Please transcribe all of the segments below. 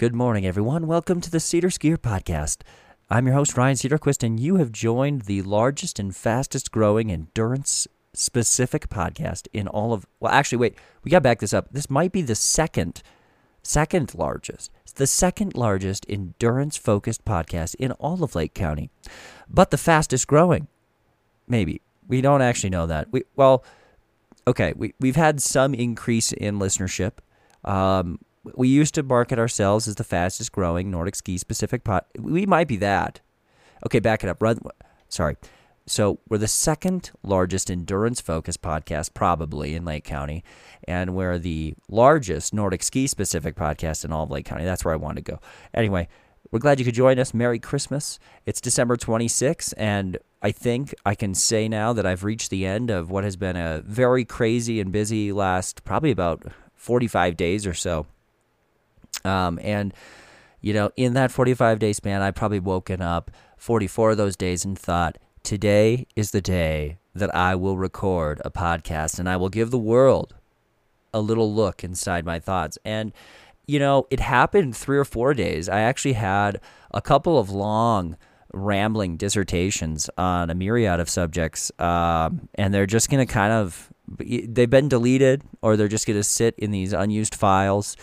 Good morning, everyone. Welcome to the Seder Skier Podcast. I'm your host, Ryan Sederquist, and you have joined the largest and fastest growing endurance specific podcast in all of. Well, actually, wait, we got to back this up. This might be the second, second largest. It's the second largest endurance focused podcast in all of Lake County, but the fastest growing. Maybe. We don't actually know that. We, well, okay, we, we've had some increase in listenership. Um, we used to market ourselves as the fastest growing Nordic ski specific pod. We might be that. Okay, back it up. Run. Sorry. So we're the second largest endurance focused podcast probably in Lake County, and we're the largest Nordic ski specific podcast in all of Lake County. That's where I want to go. Anyway, we're glad you could join us. Merry Christmas. It's December 26th, and I think I can say now that I've reached the end of what has been a very crazy and busy last probably about 45 days or so. Um, and, you know, in that 45 day span, I've probably woken up 44 of those days and thought, today is the day that I will record a podcast and I will give the world a little look inside my thoughts. And, you know, it happened three or four days. I actually had a couple of long, rambling dissertations on a myriad of subjects, um, and they're just going to kind of they've been deleted or they're just going to sit in these unused files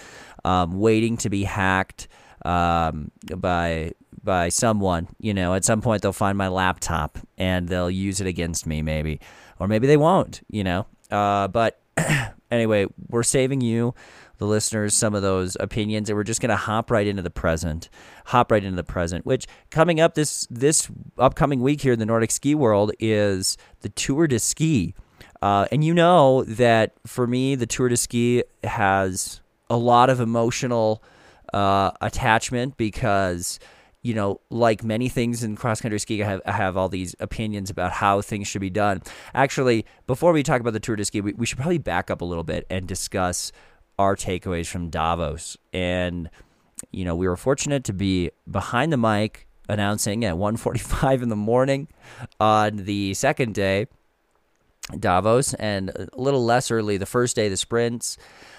um, waiting to be hacked um, by by someone. You know, at some point they'll find my laptop and they'll use it against me, maybe, or maybe they won't. You know, uh, but anyway, we're saving you. The listeners, some of those opinions, and we're just going to hop right into the present. Hop right into the present. Which coming up this this upcoming week here in the Nordic ski world is the Tour de Ski, uh, and you know that for me, the Tour de Ski has a lot of emotional uh, attachment because you know, like many things in cross country skiing, I have, I have all these opinions about how things should be done. Actually, before we talk about the Tour de Ski, we, we should probably back up a little bit and discuss our takeaways from Davos. And, you know, we were fortunate to be behind the mic announcing at 1.45 in the morning on the second day, Davos, and a little less early the first day, the sprints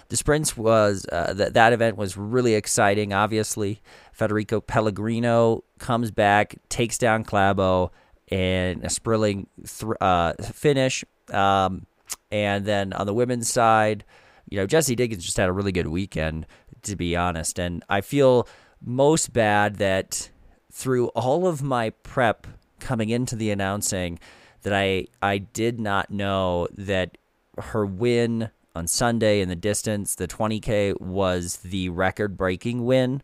the sprints was uh, that that event was really exciting. Obviously, Federico Pellegrino comes back, takes down Klæbo, and a sprilling th- uh, finish. Um, and then on the women's side, you know, Jessie Diggins just had a really good weekend, to be honest. And I feel most bad that through all of my prep coming into the announcing, that I I did not know that her win on Sunday in the distance. The 20K was the record breaking win.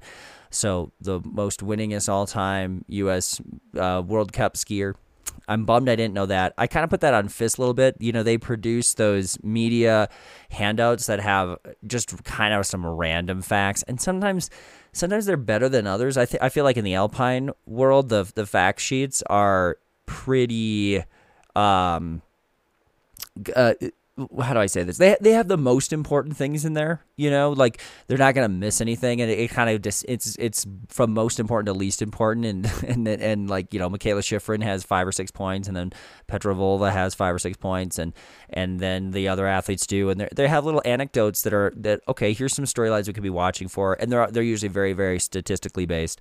So the most winningest all time U.S. Uh, World Cup skier. I'm bummed I didn't know that. I kind of put that on FIS a little bit. You know, they produce those media handouts that have just kind of some random facts, and sometimes, sometimes they're better than others. I th- I feel like in the alpine world, the the fact sheets are pretty, um, uh, how do I say this? They they have the most important things in there. You know, like they're not gonna miss anything, and it, it kind of just it's it's from most important to least important, and and and like you know, Mikaela Shiffrin has five or six points, and then Petra Vlhova has five or six points, and and then the other athletes do, and they they have little anecdotes that are that okay, here's some storylines we could be watching for, and they're they're usually very very statistically based.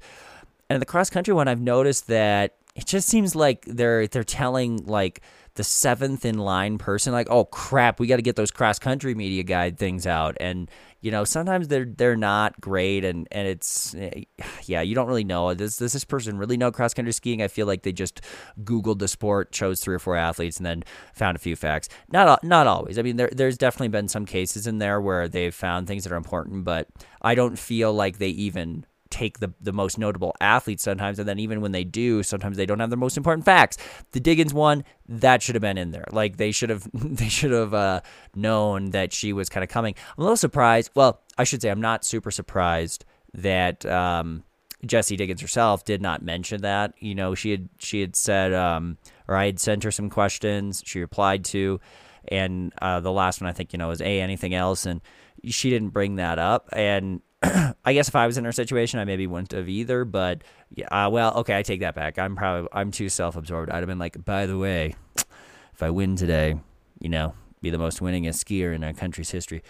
And in the cross country one, I've noticed that it just seems like they're they're telling like the seventh in line person like oh crap we got to get those cross country media guide things out. And you know sometimes they're they're not great and and it's eh, yeah you don't really know. Does, does this person really know cross country skiing? I feel like they just googled the sport chose three or four athletes and then found a few facts. Not not always. I mean there, there's definitely been some cases in there where they've found things that are important but i don't feel like they even take the, the most notable athletes sometimes, and then even when they do, sometimes they don't have the most important facts. The Diggins one that should have been in there. Like they should have they should have uh, known that she was kind of coming. I'm a little surprised. Well, I should say I'm not super surprised that um, Jessie Diggins herself did not mention that. You know, she had she had said, um, or I had sent her some questions. She replied to, and uh, the last one I think you know was a anything else, and she didn't bring that up. And I guess if I was in her situation, I maybe wouldn't have either. But yeah, uh, well, okay, I take that back. I'm probably I'm too self-absorbed. I'd have been like, by the way, if I win today, you know, be the most winningest skier in our country's history.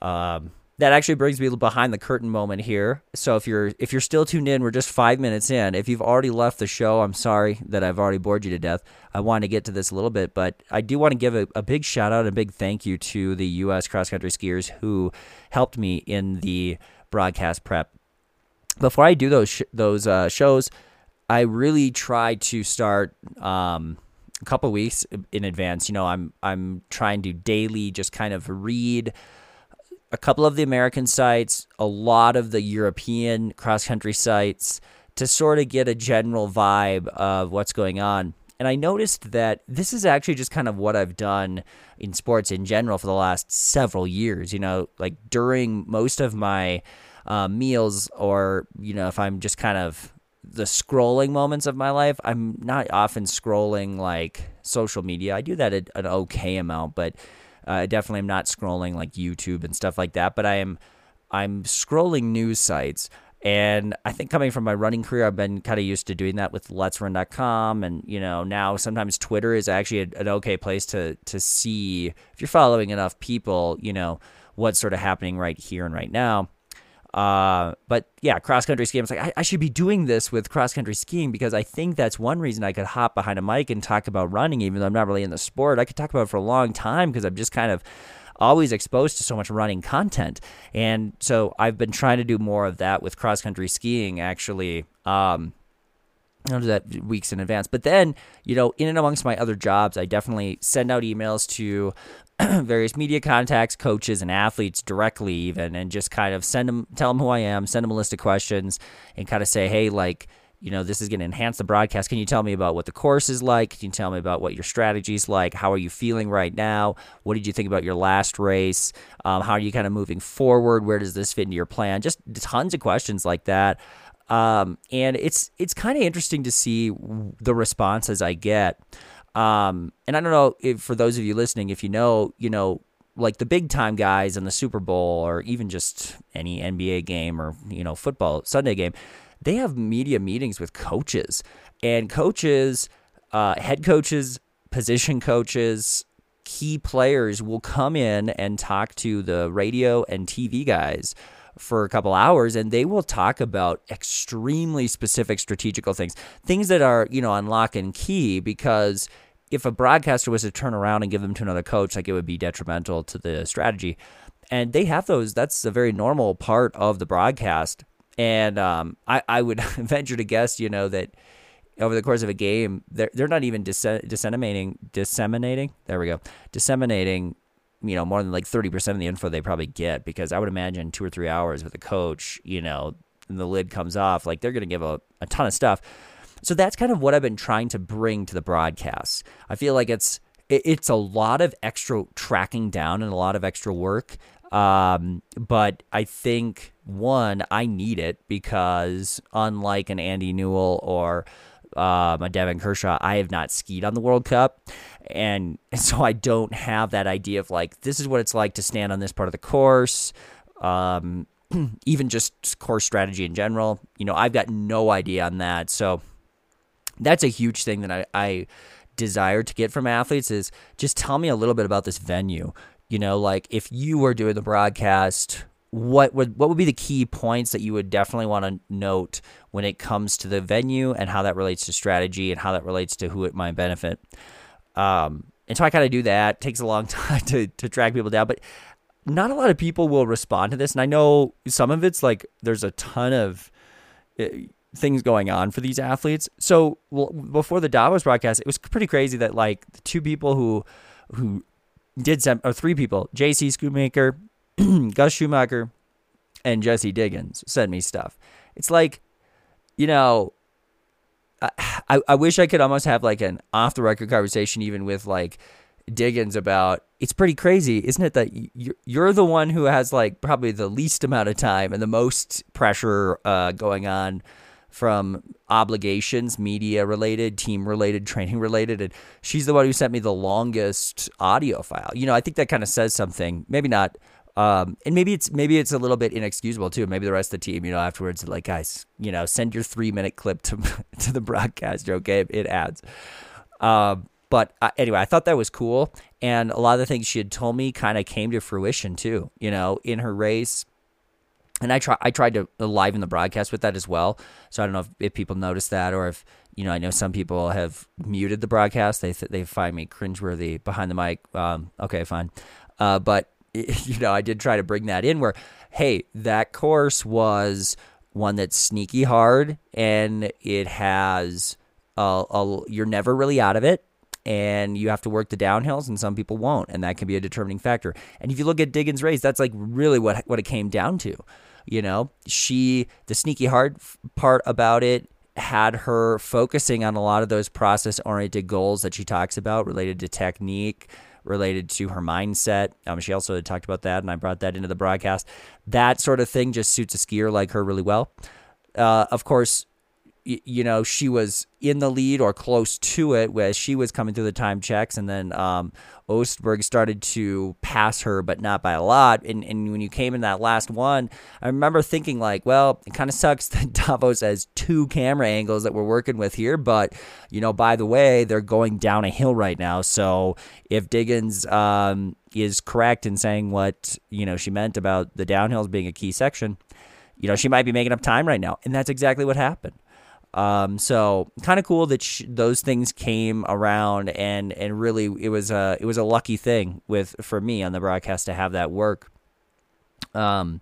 Um, that actually brings me behind the curtain moment here. So if you're if you're still tuned in, we're just five minutes in. If you've already left the show, I'm sorry that I've already bored you to death. I want to get to this a little bit, but I do want to give a, a big shout out and a big thank you to the U.S. cross country skiers who helped me in the broadcast prep. Before I do those sh- those uh, shows, I really try to start. Um, a couple weeks in advance. You know, I'm I'm trying to daily just kind of read a couple of the American sites, a lot of the European cross country sites to sort of get a general vibe of what's going on. And I noticed that this is actually just kind of what I've done in sports in general for the last several years. You know, like during most of my uh, meals, or, you know, if I'm just kind of the scrolling moments of my life, I'm not often scrolling like social media. I do that an okay amount, but I uh, definitely am not scrolling like YouTube and stuff like that, but I am I'm scrolling news sites. And I think coming from my running career, I've been kind of used to doing that with Let'sRun.com, and you know now sometimes Twitter is actually an okay place to to see if you're following enough people, you know what's sort of happening right here and right now. Uh, but yeah, cross country skiing. It's like I, I, should be doing this with cross country skiing because I think that's one reason I could hop behind a mic and talk about running, even though I'm not really in the sport. I could talk about it for a long time because I'm just kind of always exposed to so much running content, and so I've been trying to do more of that with cross country skiing. Actually, um, I don't do that weeks in advance. But then, you know, in and amongst my other jobs, I definitely send out emails to various media contacts, coaches, and athletes directly, even, and just kind of send them, tell them who I am, send them a list of questions, and kind of say, hey, like, you know, this is going to enhance the broadcast. Can you tell me about what the course is like? Can you tell me about what your strategy is like? How are you feeling right now? What did you think about your last race? Um, how are you kind of moving forward? Where does this fit into your plan? Just tons of questions like that. Um, and it's it's kind of interesting to see the responses I get. Um, and I don't know if for those of you listening, if you know, you know, like the big time guys in the Super Bowl or even just any NBA game or, you know, football Sunday game, they have media meetings with coaches. And coaches, uh, head coaches, position coaches, key players will come in and talk to the radio and TV guys for a couple hours and they will talk about extremely specific strategical things, things that are, you know, unlock and key because if a broadcaster was to turn around and give them to another coach, like it would be detrimental to the strategy. And they have those. That's a very normal part of the broadcast. And um, I, I would venture to guess, you know, that over the course of a game, they're they're not even disseminating disseminating. There we go, disseminating. You know, more than like thirty percent of the info they probably get because I would imagine two or three hours with a coach, you know, and the lid comes off, like they're going to give a, a ton of stuff. So that's kind of what I've been trying to bring to the broadcasts. I feel like it's it's a lot of extra tracking down and a lot of extra work. Um, but I think one, I need it because unlike an Andy Newell or um, a Devon Kershaw, I have not skied on the World Cup. And so I don't have that idea of like, this is what it's like to stand on this part of the course. Um, even just course strategy in general. You know, I've got no idea on that. So that's a huge thing that I, I desire to get from athletes is just tell me a little bit about this venue. You know, like if you were doing the broadcast, what would what would be the key points that you would definitely want to note when it comes to the venue and how that relates to strategy and how that relates to who it might benefit. Um, and so I kind of do that. It takes a long time to to track people down, but not a lot of people will respond to this. And I know some of it's like there's a ton of eh, things going on for these athletes. So well, before the Davos broadcast, it was pretty crazy that like the two people who who did send or three people, JC Schoonmaker, Gus Schumacher, and Jessie Diggins sent me stuff. It's like, you know, I, I wish I could almost have like an off the record conversation even with like Diggins about it's pretty crazy, isn't it? That you're, you're the one who has like probably the least amount of time and the most pressure uh, going on from obligations, media related, team related, training related. And she's the one who sent me the longest audio file. You know, I think that kind of says something. Maybe not. Um, and maybe it's maybe it's a little bit inexcusable too. Maybe the rest of the team, you know, afterwards, like guys, you know, send your three minute clip to to the broadcaster. Okay, it adds. Um, but uh, anyway, I thought that was cool, and a lot of the things she had told me kind of came to fruition too. You know, in her race, and I try I tried to liven the broadcast with that as well. So I don't know if, if people noticed that or if you know I know some people have muted the broadcast. They th- they find me cringeworthy behind the mic. Um, okay, fine. Uh, but you know I did try to bring that in where hey that course was one that's sneaky hard and it has a, a, you're never really out of it and you have to work the downhills and some people won't and that can be a determining factor and if you look at diggins race that's like really what what it came down to you know, she, the sneaky hard part about it had her focusing on a lot of those process oriented goals that she talks about related to technique, related to her mindset. Um, she also talked about that, and I brought that into the broadcast. That sort of thing just suits a skier like her really well. Uh, of course, you know, she was in the lead or close to it as she was coming through the time checks. And then um, Ostberg started to pass her, but not by a lot. And, and when you came in that last one, I remember thinking, like, well, it kind of sucks that Davos has two camera angles that we're working with here. But, you know, by the way, they're going down a hill right now. So if Diggins um, is correct in saying what, you know, she meant about the downhills being a key section, you know, she might be making up time right now. And that's exactly what happened. Um, so kind of cool that sh- those things came around, and and really it was a it was a lucky thing with for me on the broadcast to have that work. Um,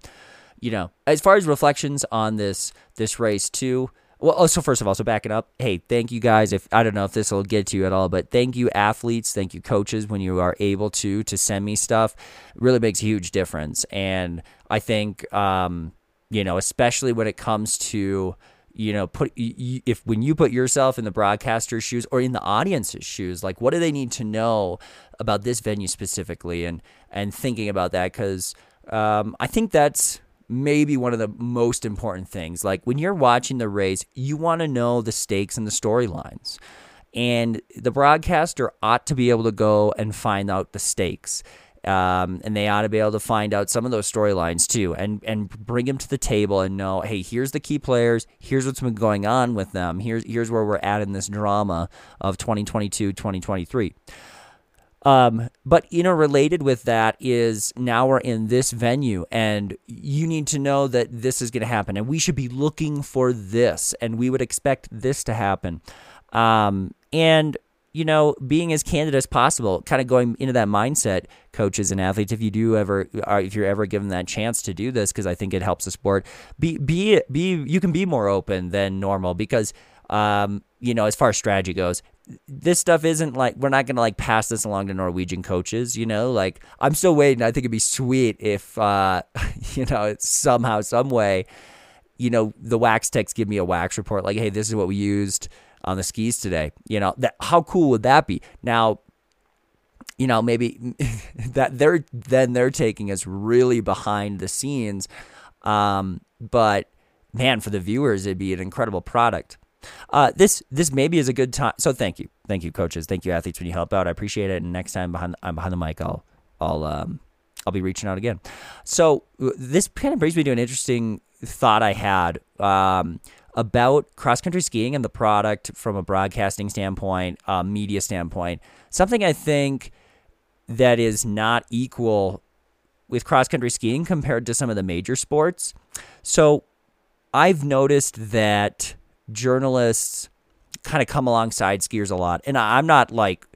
you know, as far as reflections on this this race too. Well, so first of all, so backing up, hey, thank you guys. If I don't know if this will get to you at all, but thank you athletes, thank you coaches when you are able to to send me stuff. It really makes a huge difference, and I think um, you know, especially when it comes to you know put if when you put yourself in the broadcaster's shoes or in the audience's shoes like what do they need to know about this venue specifically and and thinking about that? Because um, i think that's maybe one of the most important things. Like when you're watching the race you want to know the stakes and the storylines. And the broadcaster ought to be able to go and find out the stakes um, and they ought to be able to find out some of those storylines too, and and bring them to the table and know, hey, here's the key players. Here's what's been going on with them. Here's here's where we're at in this drama of 2022, 2023. Um, but you know, related with that is now we're in this venue, and you need to know that this is going to happen, and we should be looking for this, and we would expect this to happen. Um, and you know, being as candid as possible, kind of going into that mindset, coaches and athletes. If you do ever, if you're ever given that chance to do this, because I think it helps the sport. Be be be. You can be more open than normal because, um, you know, as far as strategy goes, this stuff isn't like we're not gonna like pass this along to Norwegian coaches. You know, like I'm still waiting. I think it'd be sweet if, uh, you know, somehow, some way, you know, the wax techs give me a wax report like, hey, this is what we used on the skis today. You know, that how cool would that be? Now, you know, maybe that they're then they're taking us really behind the scenes. Um, but man, for the viewers, it'd be an incredible product. Uh, this this maybe is a good time. So thank you, thank you, coaches, thank you, athletes, when you help out. I appreciate it. And next time behind I'm behind the mic, I'll I'll um, I'll be reaching out again. So this kind of brings me to an interesting thought I had. Um, about cross country skiing and the product from a broadcasting standpoint, uh, media standpoint. Something I think that is not equal with cross country skiing compared to some of the major sports. So I've noticed that journalists kind of come alongside skiers a lot. And I'm not like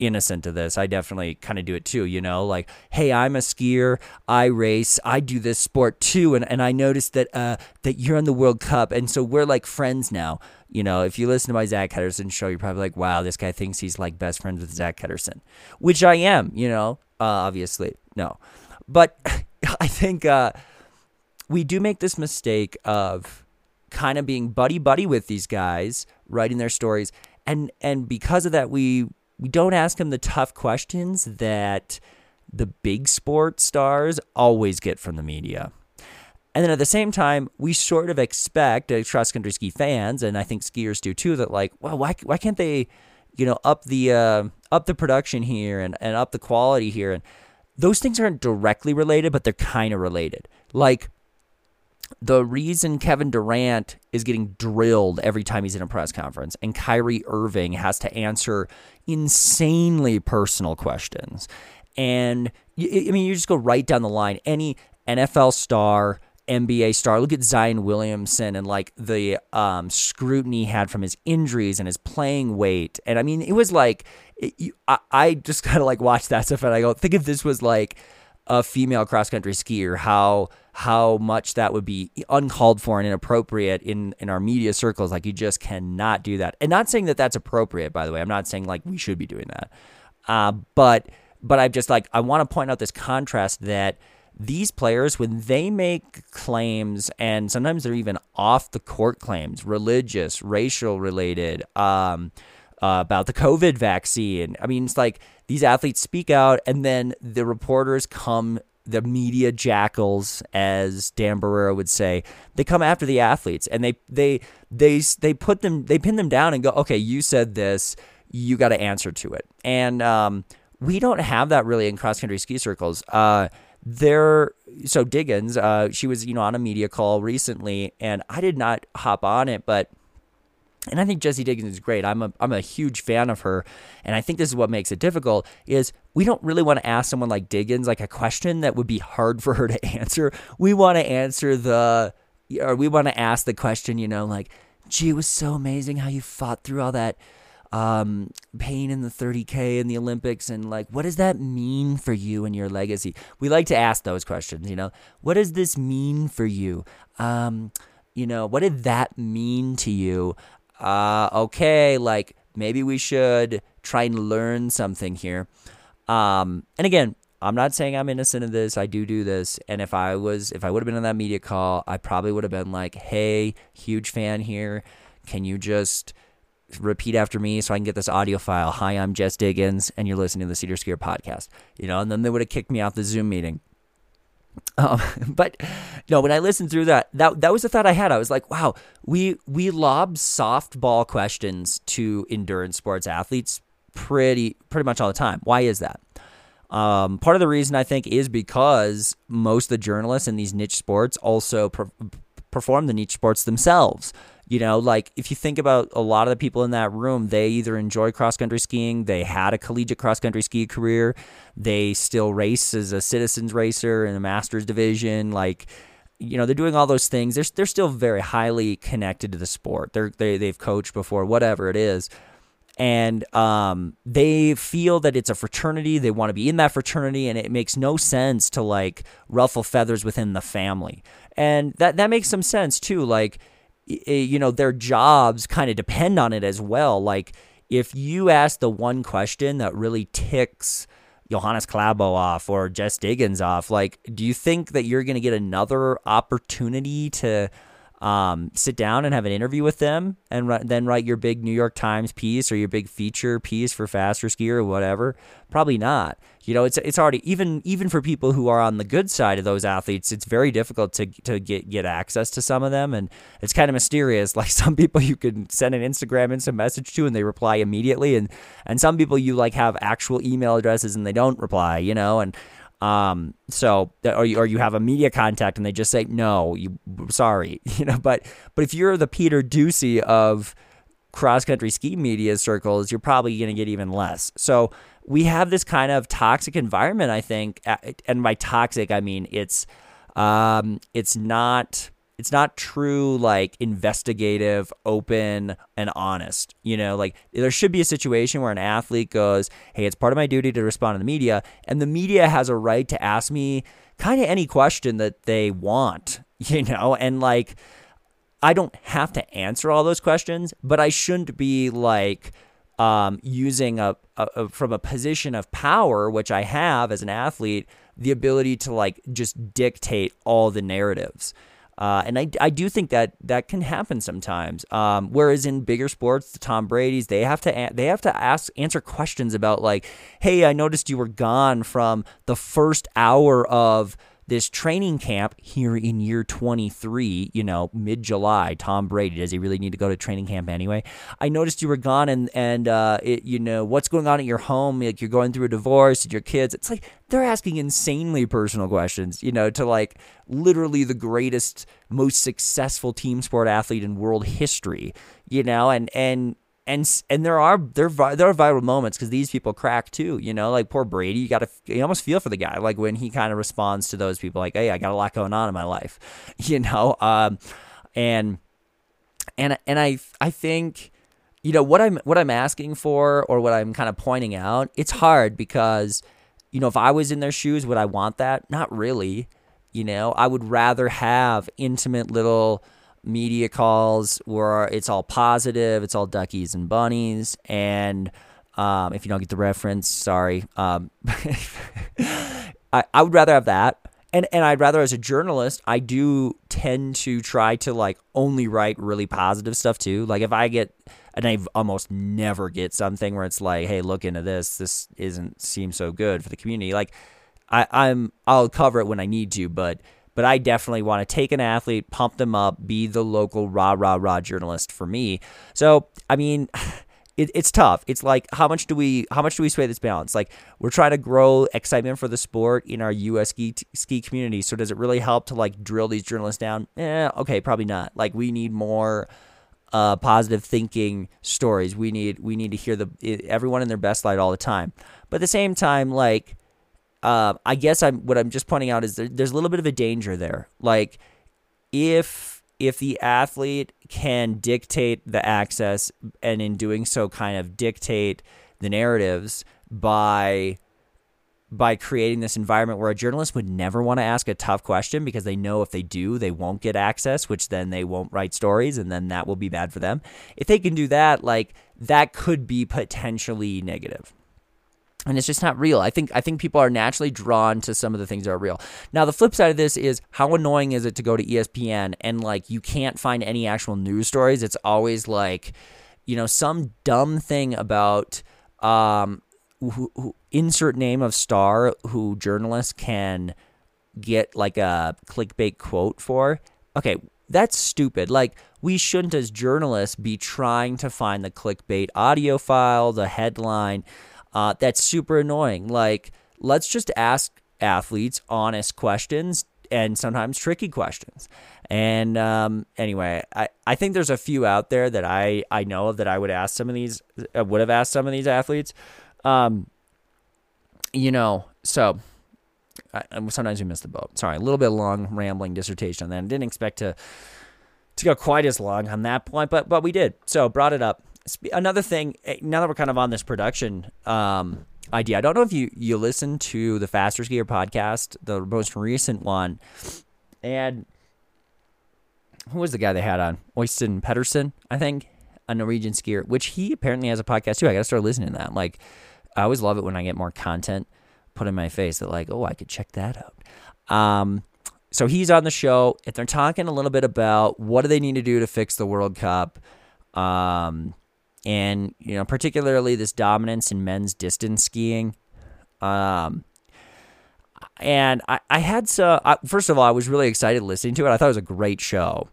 innocent to this. I definitely kind of do it too, you know, like, hey, I'm a skier, I race, I do this sport too, and, and I noticed that uh that you're in the World Cup, and so we're like friends now. You know, if you listen to my Zak Ketterson show, you're probably like, wow, this guy thinks he's like best friends with Zak Ketterson, which I am, you know, uh, obviously, no. But I think uh, we do make this mistake of kind of being buddy buddy with these guys, writing their stories, and and because of that, we we don't ask them the tough questions that the big sports stars always get from the media. And then at the same time, we sort of expect uh, cross country ski fans, and I think skiers do too, that like, well, why why can't they, you know, up the uh, up the production here and, and up the quality here? And those things aren't directly related, but they're kind of related. Like the reason Kevin Durant is getting drilled every time he's in a press conference and Kyrie Irving has to answer insanely personal questions. And I mean, you just go right down the line. Any NFL star, NBA star. Look at Zion Williamson and like the um, scrutiny he had from his injuries and his playing weight. And I mean, it was like, it, you, I, I just kind of like watched that stuff and I go, think if this was like a female cross country skier, how how much that would be uncalled for and inappropriate in in our media circles. Like you just cannot do that. And not saying that that's appropriate, by the way. I'm not saying like we should be doing that. Uh, but but I just like I want to point out this contrast that these players, when they make claims, and sometimes they're even off the court claims, religious, racial related, um, uh, about the COVID vaccine. I mean, it's like these athletes speak out, and then the reporters come, the media jackals, as Dan Barreiro would say, they come after the athletes, and they they they they put them, they pin them down, and go, okay, you said this, you got to answer to it, and um, we don't have that really in cross country ski circles. Uh, there so Diggins, uh, she was you know on a media call recently, and I did not hop on it, but and I think Jessie Diggins is great. I'm a I'm a huge fan of her, and I think this is what makes it difficult is we don't really want to ask someone like Diggins like a question that would be hard for her to answer. We want to answer the or we want to ask the question, you know, like, gee, it was so amazing how you fought through all that um, pain in the 30K in the Olympics and like, what does that mean for you and your legacy? We like to ask those questions, you know, what does this mean for you? Um, you know, what did that mean to you? Uh, okay, like maybe we should try and learn something here. Um, and again, I'm not saying I'm innocent of this. I do do this. And if I was, if I would have been on that media call, I probably would have been like, hey, huge fan here. Can you just repeat after me so I can get this audio file. Hi, I'm Jess Diggins, and you're listening to the Seder Skier podcast. You know, and then they would have kicked me off the Zoom meeting. Um, but no, when I listened through that, that that was the thought I had. I was like, wow, we we lob softball questions to endurance sports athletes pretty pretty much all the time. Why is that? Um, part of the reason I think is because most of the journalists in these niche sports also perform the niche sports themselves. You know, like if you think about a lot of the people in that room, they either enjoy cross country skiing, they had a collegiate cross country ski career, they still race as a citizens racer in the masters division, like you know, they're doing all those things. They're they're still very highly connected to the sport. They're they they've coached before, whatever it is. And um, they feel that it's a fraternity. They want to be in that fraternity, and it makes no sense to like ruffle feathers within the family. And that that makes some sense too. Like Eh, you know, their jobs kind of depend on it as well. Like if you ask the one question that really ticks Johannes Klæbo off or Jess Diggins off, like, do you think that you're going to get another opportunity to um, sit down and have an interview with them and ri- then write your big New York Times piece or your big feature piece for Faster Skier or whatever? Probably not. You know, it's it's already even even for people who are on the good side of those athletes, it's very difficult to to get get access to some of them, and it's kind of mysterious. Like some people, you can send an Instagram instant message to, and they reply immediately, and and some people you like have actual email addresses and they don't reply. You know, and um, so or you, or you have a media contact and they just say no, you sorry, you know. But but if you're the Peter Doocy of cross country ski media circles, you're probably going to get even less. So we have this kind of toxic environment, I think, and by toxic I mean it's um, it's not it's not true like investigative, open, and honest. You know, like there should be a situation where an athlete goes, "Hey, it's part of my duty to respond to the media," and the media has a right to ask me kind of any question that they want. You know, and like I don't have to answer all those questions, but I shouldn't be like um, using a, a, a, from a position of power, which I have as an athlete, the ability to like just dictate all the narratives. Uh, and I, I do think that that can happen sometimes. Um, whereas in bigger sports, the Tom Brady's, they have to they have to ask answer questions about like, hey, I noticed you were gone from the first hour of this training camp here in year 23, you know, mid July, Tom Brady, does he really need to go to training camp anyway? I noticed you were gone and, and, uh, it, you know, what's going on at your home? Like you're going through a divorce and your kids. It's like they're asking insanely personal questions, you know, to like literally the greatest, most successful team sport athlete in world history, you know, and, and, and and there are there there are viral moments because these people crack too. You know, like poor Brady. You got to you almost feel for the guy, like when he kind of responds to those people, like, "Hey, I got a lot going on in my life," you know. Um, and and and I I think you know what I'm what I'm asking for or what I'm kind of pointing out. It's hard because you know if I was in their shoes, would I want that? Not really. You know, I would rather have intimate little media calls where it's all positive, it's all duckies and bunnies, and um, if you don't get the reference, sorry. Um, I, I would rather have that. And, and I'd rather, as a journalist, I do tend to try to like only write really positive stuff too. Like if I get, and I almost never get something where it's like, hey, look into this. This isn't seem so good for the community. Like I, I'm, I'll cover it when I need to, but but I definitely want to take an athlete, pump them up, be the local rah rah rah journalist for me. So I mean. It, it's tough. It's like how much do we how much do we sway this balance? Like we're trying to grow excitement for the sport in our U.S. ski ski community. So does it really help to like drill these journalists down? Eh, okay, probably not. Like we need more uh, positive thinking stories. We need we need to hear the everyone in their best light all the time. But at the same time, like uh, I guess I'm what I'm just pointing out is there, there's a little bit of a danger there. Like if if the athlete can dictate the access and in doing so kind of dictate the narratives by by creating this environment where a journalist would never want to ask a tough question because they know if they do, they won't get access, which then they won't write stories and then that will be bad for them. If they can do that, like that could be potentially negative and it's just not real. I think I think people are naturally drawn to some of the things that are real. Now the flip side of this is how annoying is it to go to ESPN and like you can't find any actual news stories. It's always like, you know, some dumb thing about um who, who, insert name of star who journalists can get like a clickbait quote for. Okay, that's stupid. Like we shouldn't as journalists be trying to find the clickbait audio file, the headline uh, that's super annoying. Like, let's just ask athletes honest questions and sometimes tricky questions. And um, anyway, I, I think there's a few out there that I, I know of that I would ask some of these, uh, would have asked some of these athletes. Um, you know, so I, sometimes we miss the boat. Sorry, a little bit long, rambling dissertation on that. Didn't expect to to go quite as long on that point, but but we did. So brought it up another thing, eh, now that we're kind of on this production um, idea, I don't know if you you listen to the Faster Skier podcast, the most recent one, and who was the guy they had on? Øystein Pedersen, I think, a Norwegian skier, which he apparently has a podcast too. I got to start listening to that. Like, I always love it when I get more content put in my face that like, oh, I could check that out. Um, so he's on the show. If they're talking a little bit about what do they need to do to fix the World Cup, um, and you know particularly this dominance in men's distance skiing. Um, and I, I had so first of all I was really excited listening to it. I thought it was a great show,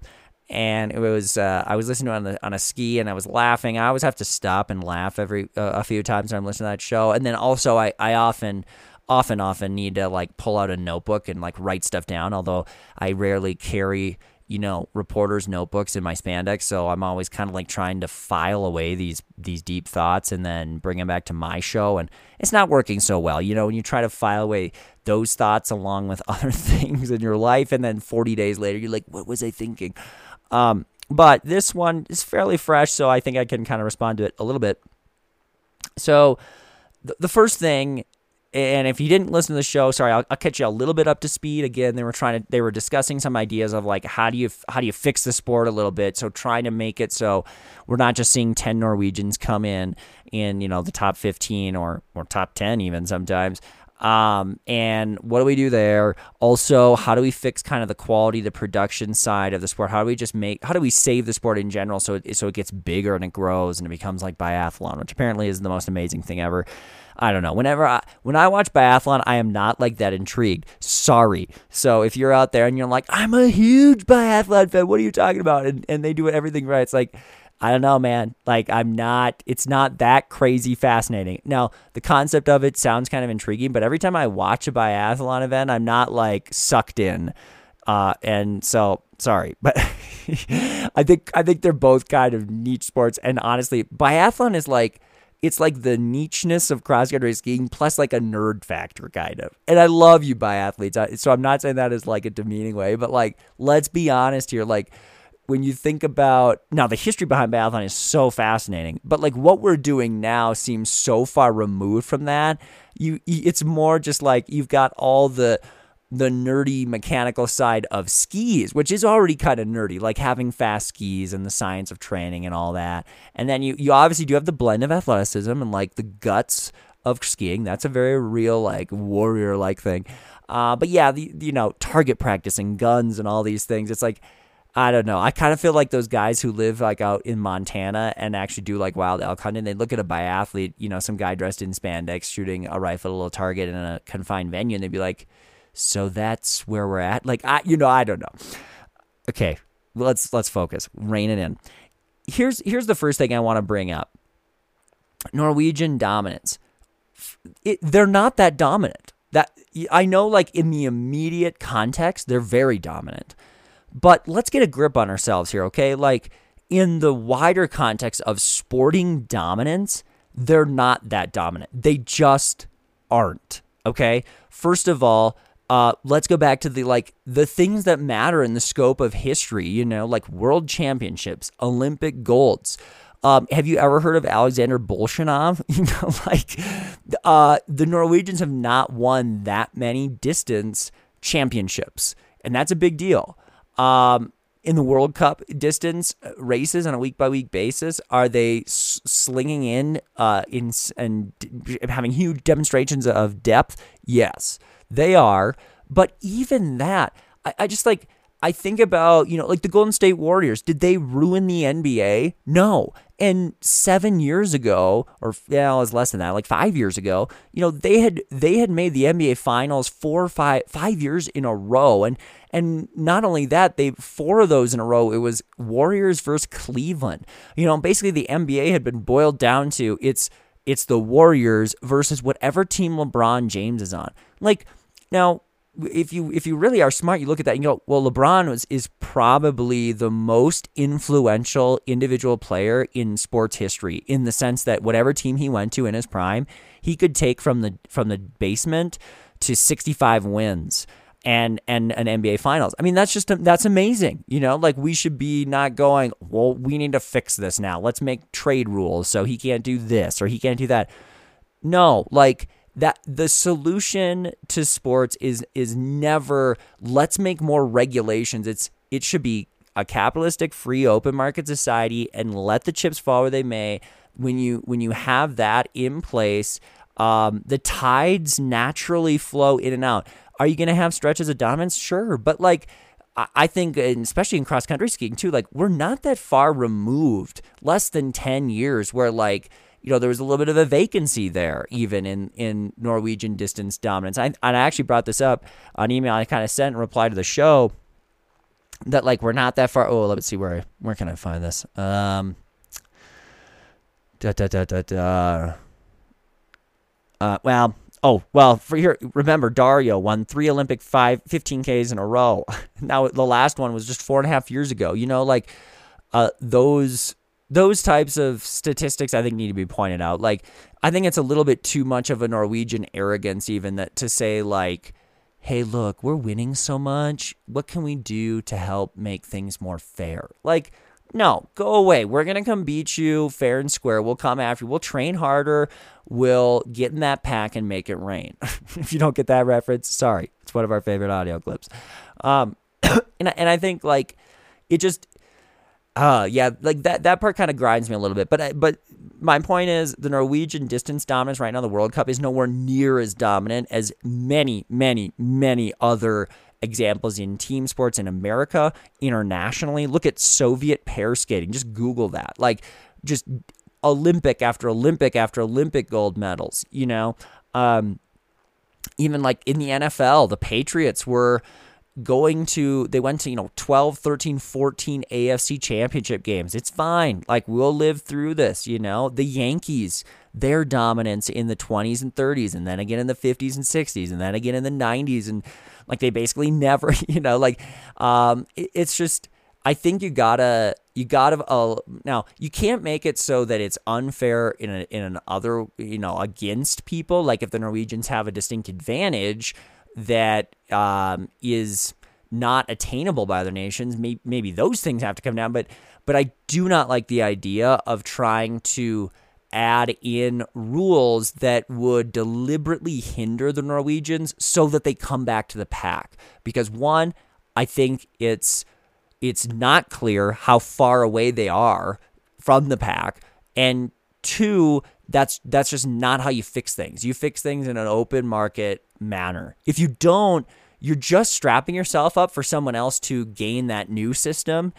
and it was uh, I was listening to it on, the, on a ski and I was laughing. I always have to stop and laugh every uh, a few times when I'm listening to that show, and then also I I often often often need to like pull out a notebook and like write stuff down. Although I rarely carry you know, reporters' notebooks in my spandex. So I'm always kind of like trying to file away these these deep thoughts and then bring them back to my show. And it's not working so well. You know, when you try to file away those thoughts along with other things in your life, and then 40 days later, you're like, what was I thinking? Um, but this one is fairly fresh, so I think I can kind of respond to it a little bit. So the first thing and if you didn't listen to the show, sorry, I'll, I'll, catch you a little bit up to speed. Again, they were trying to they were discussing some ideas of like how do you how do you fix the sport a little bit. So trying to make it so we're not just seeing ten Norwegians come in in you know the top fifteen or or top ten even sometimes. Um, and what do we do there? Also, how do we fix kind of the quality, the production side of the sport? How do we just make, how do we save the sport in general so it, so it gets bigger and it grows and it becomes like biathlon, which apparently is the most amazing thing ever. I don't know. Whenever I when I watch biathlon, I am not like that intrigued. Sorry. So if you're out there and you're like, I'm a huge biathlon fan, what are you talking about? And and they do everything right. It's like I don't know, man. Like I'm not it's not that crazy fascinating. Now, the concept of it sounds kind of intriguing, but every time I watch a biathlon event, I'm not like sucked in. Uh, and so sorry, but I think I think they're both kind of niche sports. And honestly, biathlon is like it's like the nicheness of cross country skiing plus like a nerd factor kind of. And I love you biathletes, so I'm not saying that as like a demeaning way, but like let's be honest here, like when you think about now the history behind biathlon is so fascinating but like what we're doing now seems so far removed from that. You it's more just like you've got all the the nerdy mechanical side of skis, which is already kind of nerdy, like having fast skis and the science of training and all that. And then you you obviously do have the blend of athleticism and like the guts of skiing. That's a very real like warrior like thing. Uh, but yeah, the you know target practice and guns and all these things. It's like I don't know. I kind of feel like those guys who live like out in Montana and actually do like wild elk hunting. They look at a biathlete, you know, some guy dressed in spandex shooting a rifle at a little target in a confined venue, and they'd be like so that's where we're at. Like I, you know, I don't know. Okay, let's let's focus. Rein it in. Here's here's the first thing I want to bring up. Norwegian dominance. It, they're not that dominant. That I know, like in the immediate context, they're very dominant. But let's get a grip on ourselves here, okay? Like in the wider context of sporting dominance, they're not that dominant. They just aren't. Okay. First of all, uh, let's go back to the like the things that matter in the scope of history. You know, like world championships, Olympic golds. Um, have you ever heard of Alexander Bolshunov? You know, like uh, the Norwegians have not won that many distance championships, and that's a big deal. Um, in the World Cup distance uh, races on a week by week basis, are they s- slinging in uh, in and having huge demonstrations of depth? Yes. They are. But even that, I, I just like, I think about, you know, like the Golden State Warriors. Did they ruin the NBA? No. And seven years ago, or yeah, it was less than that, like five years ago, you know, they had they had made the NBA Finals four or five five years in a row, and and not only that, they four of those in a row. It was Warriors versus Cleveland. You know, basically the NBA had been boiled down to it's it's the Warriors versus whatever team LeBron James is on. Like now, if you if you really are smart, you look at that and you go, well, LeBron was is probably the most influential individual player in sports history in the sense that whatever team he went to in his prime, he could take from the from the basement to 65 wins and and an NBA finals. I mean, that's just that's amazing. You know, like we should be not going, well, we need to fix this now. Let's make trade rules so he can't do this or he can't do that. No, like that the solution to sports is is never let's make more regulations. It's it should be a capitalistic free open market society and let the chips fall where they may. When you when you have that in place, um, the tides naturally flow in and out. Are you going to have stretches of dominance? Sure, but like I think, especially in cross country skiing too, like we're not that far removed, less than ten years, where like you know, there was a little bit of a vacancy there, even in, in Norwegian distance dominance. I, and I actually brought this up on email. I kind of sent in reply to the show that like we're not that far. Oh, let's see where where can I find this? Um, da da da da da. Uh, well, oh well. For here, remember Dario won three Olympic five 15ks in a row. Now the last one was just four and a half years ago. You know, like uh, those those types of statistics I think need to be pointed out. Like I think it's a little bit too much of a Norwegian arrogance even that to say like hey look, we're winning so much. What can we do to help make things more fair? Like no, go away. We're going to come beat you fair and square. We'll come after you. We'll train harder. We'll get in that pack and make it rain. if you don't get that reference, sorry. It's one of our favorite audio clips. Um, and, and I think like it just uh, yeah, like that that part kind of grinds me a little bit. But but my point is the Norwegian distance dominance right now, the World Cup is nowhere near as dominant as many, many, many other examples in team sports in America, internationally. Look at Soviet pair skating. Just Google that. Like just Olympic after Olympic after Olympic gold medals, you know? Um, even like in the NFL, the Patriots were going to they went to you know 12 13 14 afc championship games. It's fine. Like we'll live through this you know? The yankees their dominance in the 20s and 30s and then again in the 50s and 60s and then again in the 90s and like they basically never you know like um it, it's just i think you gotta you gotta uh, now you can't make it so that it's unfair in a, in an other you know against people. Like if the norwegians have a distinct advantage that um, is not attainable by other nations maybe, maybe those things have to come down but but i do not like the idea of trying to add in rules that would deliberately hinder the Norwegians so that they come back to the pack. Because one, I think it's it's not clear how far away they are from the pack, and two, that's that's just not how you fix things. You fix things in an open market manner. If you don't, you're just strapping yourself up for someone else to gain that new system.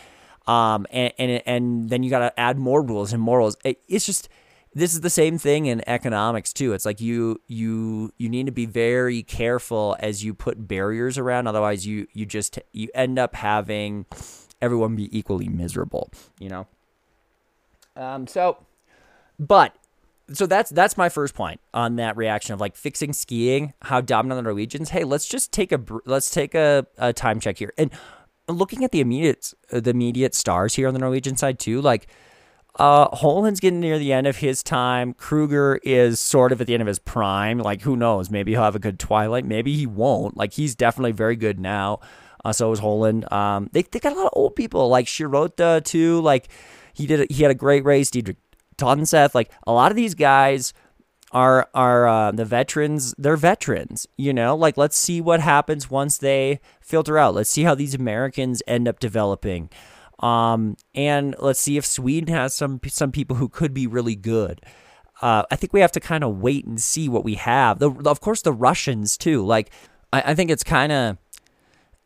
Um, and, and, and then you got to add more rules and more rules. It, it's just, this is the same thing in economics too. It's like you you you need to be very careful as you put barriers around. Otherwise, you you just you end up having everyone be equally miserable. You know. Um. So, but so that's that's my first point on that reaction of like fixing skiing. How dominant the Norwegians. Hey, let's just take a let's take a, a time check here and looking at the immediate the immediate stars here on the Norwegian side too. Like uh, Holund's getting near the end of his time. Kruger is sort of at the end of his prime. Like, who knows? Maybe he'll have a good twilight. Maybe he won't. Like, he's definitely very good now. Uh, so is Holland. Um, they, they got a lot of old people, like Sjur Røthe, too. Like, he did. A, he had a great race. Didrik Tønseth, Like, a lot of these guys are are uh, the veterans. They're veterans. You know, like let's see what happens once they filter out. Let's see how these Americans end up developing. Um, and let's see if Sweden has some some people who could be really good. Uh, I think we have to kind of wait and see what we have. The, of course, the Russians too. Like, I, I think it's kind of,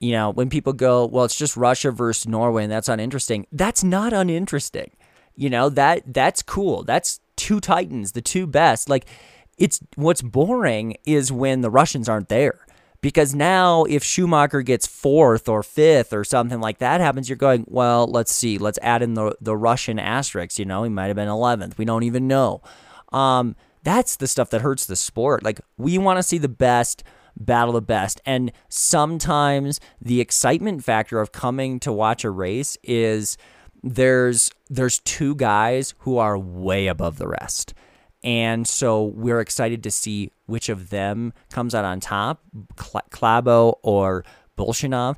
you know, when people go, well, it's just Russia versus Norway, and that's uninteresting. That's not uninteresting. You know that that's cool. That's two titans, the two best. Like, it's what's boring is when the Russians aren't there because now if Schumacher gets fourth or fifth or something like that happens, you're going, well, let's see, let's add in the the Russian asterisk. You know, he might have been 11th. We don't even know. Um, that's the stuff that hurts the sport. Like we want to see the best battle the best, and sometimes the excitement factor of coming to watch a race is there's there's two guys who are way above the rest. And so we're excited to see which of them comes out on top, Klæbo or Bolshunov.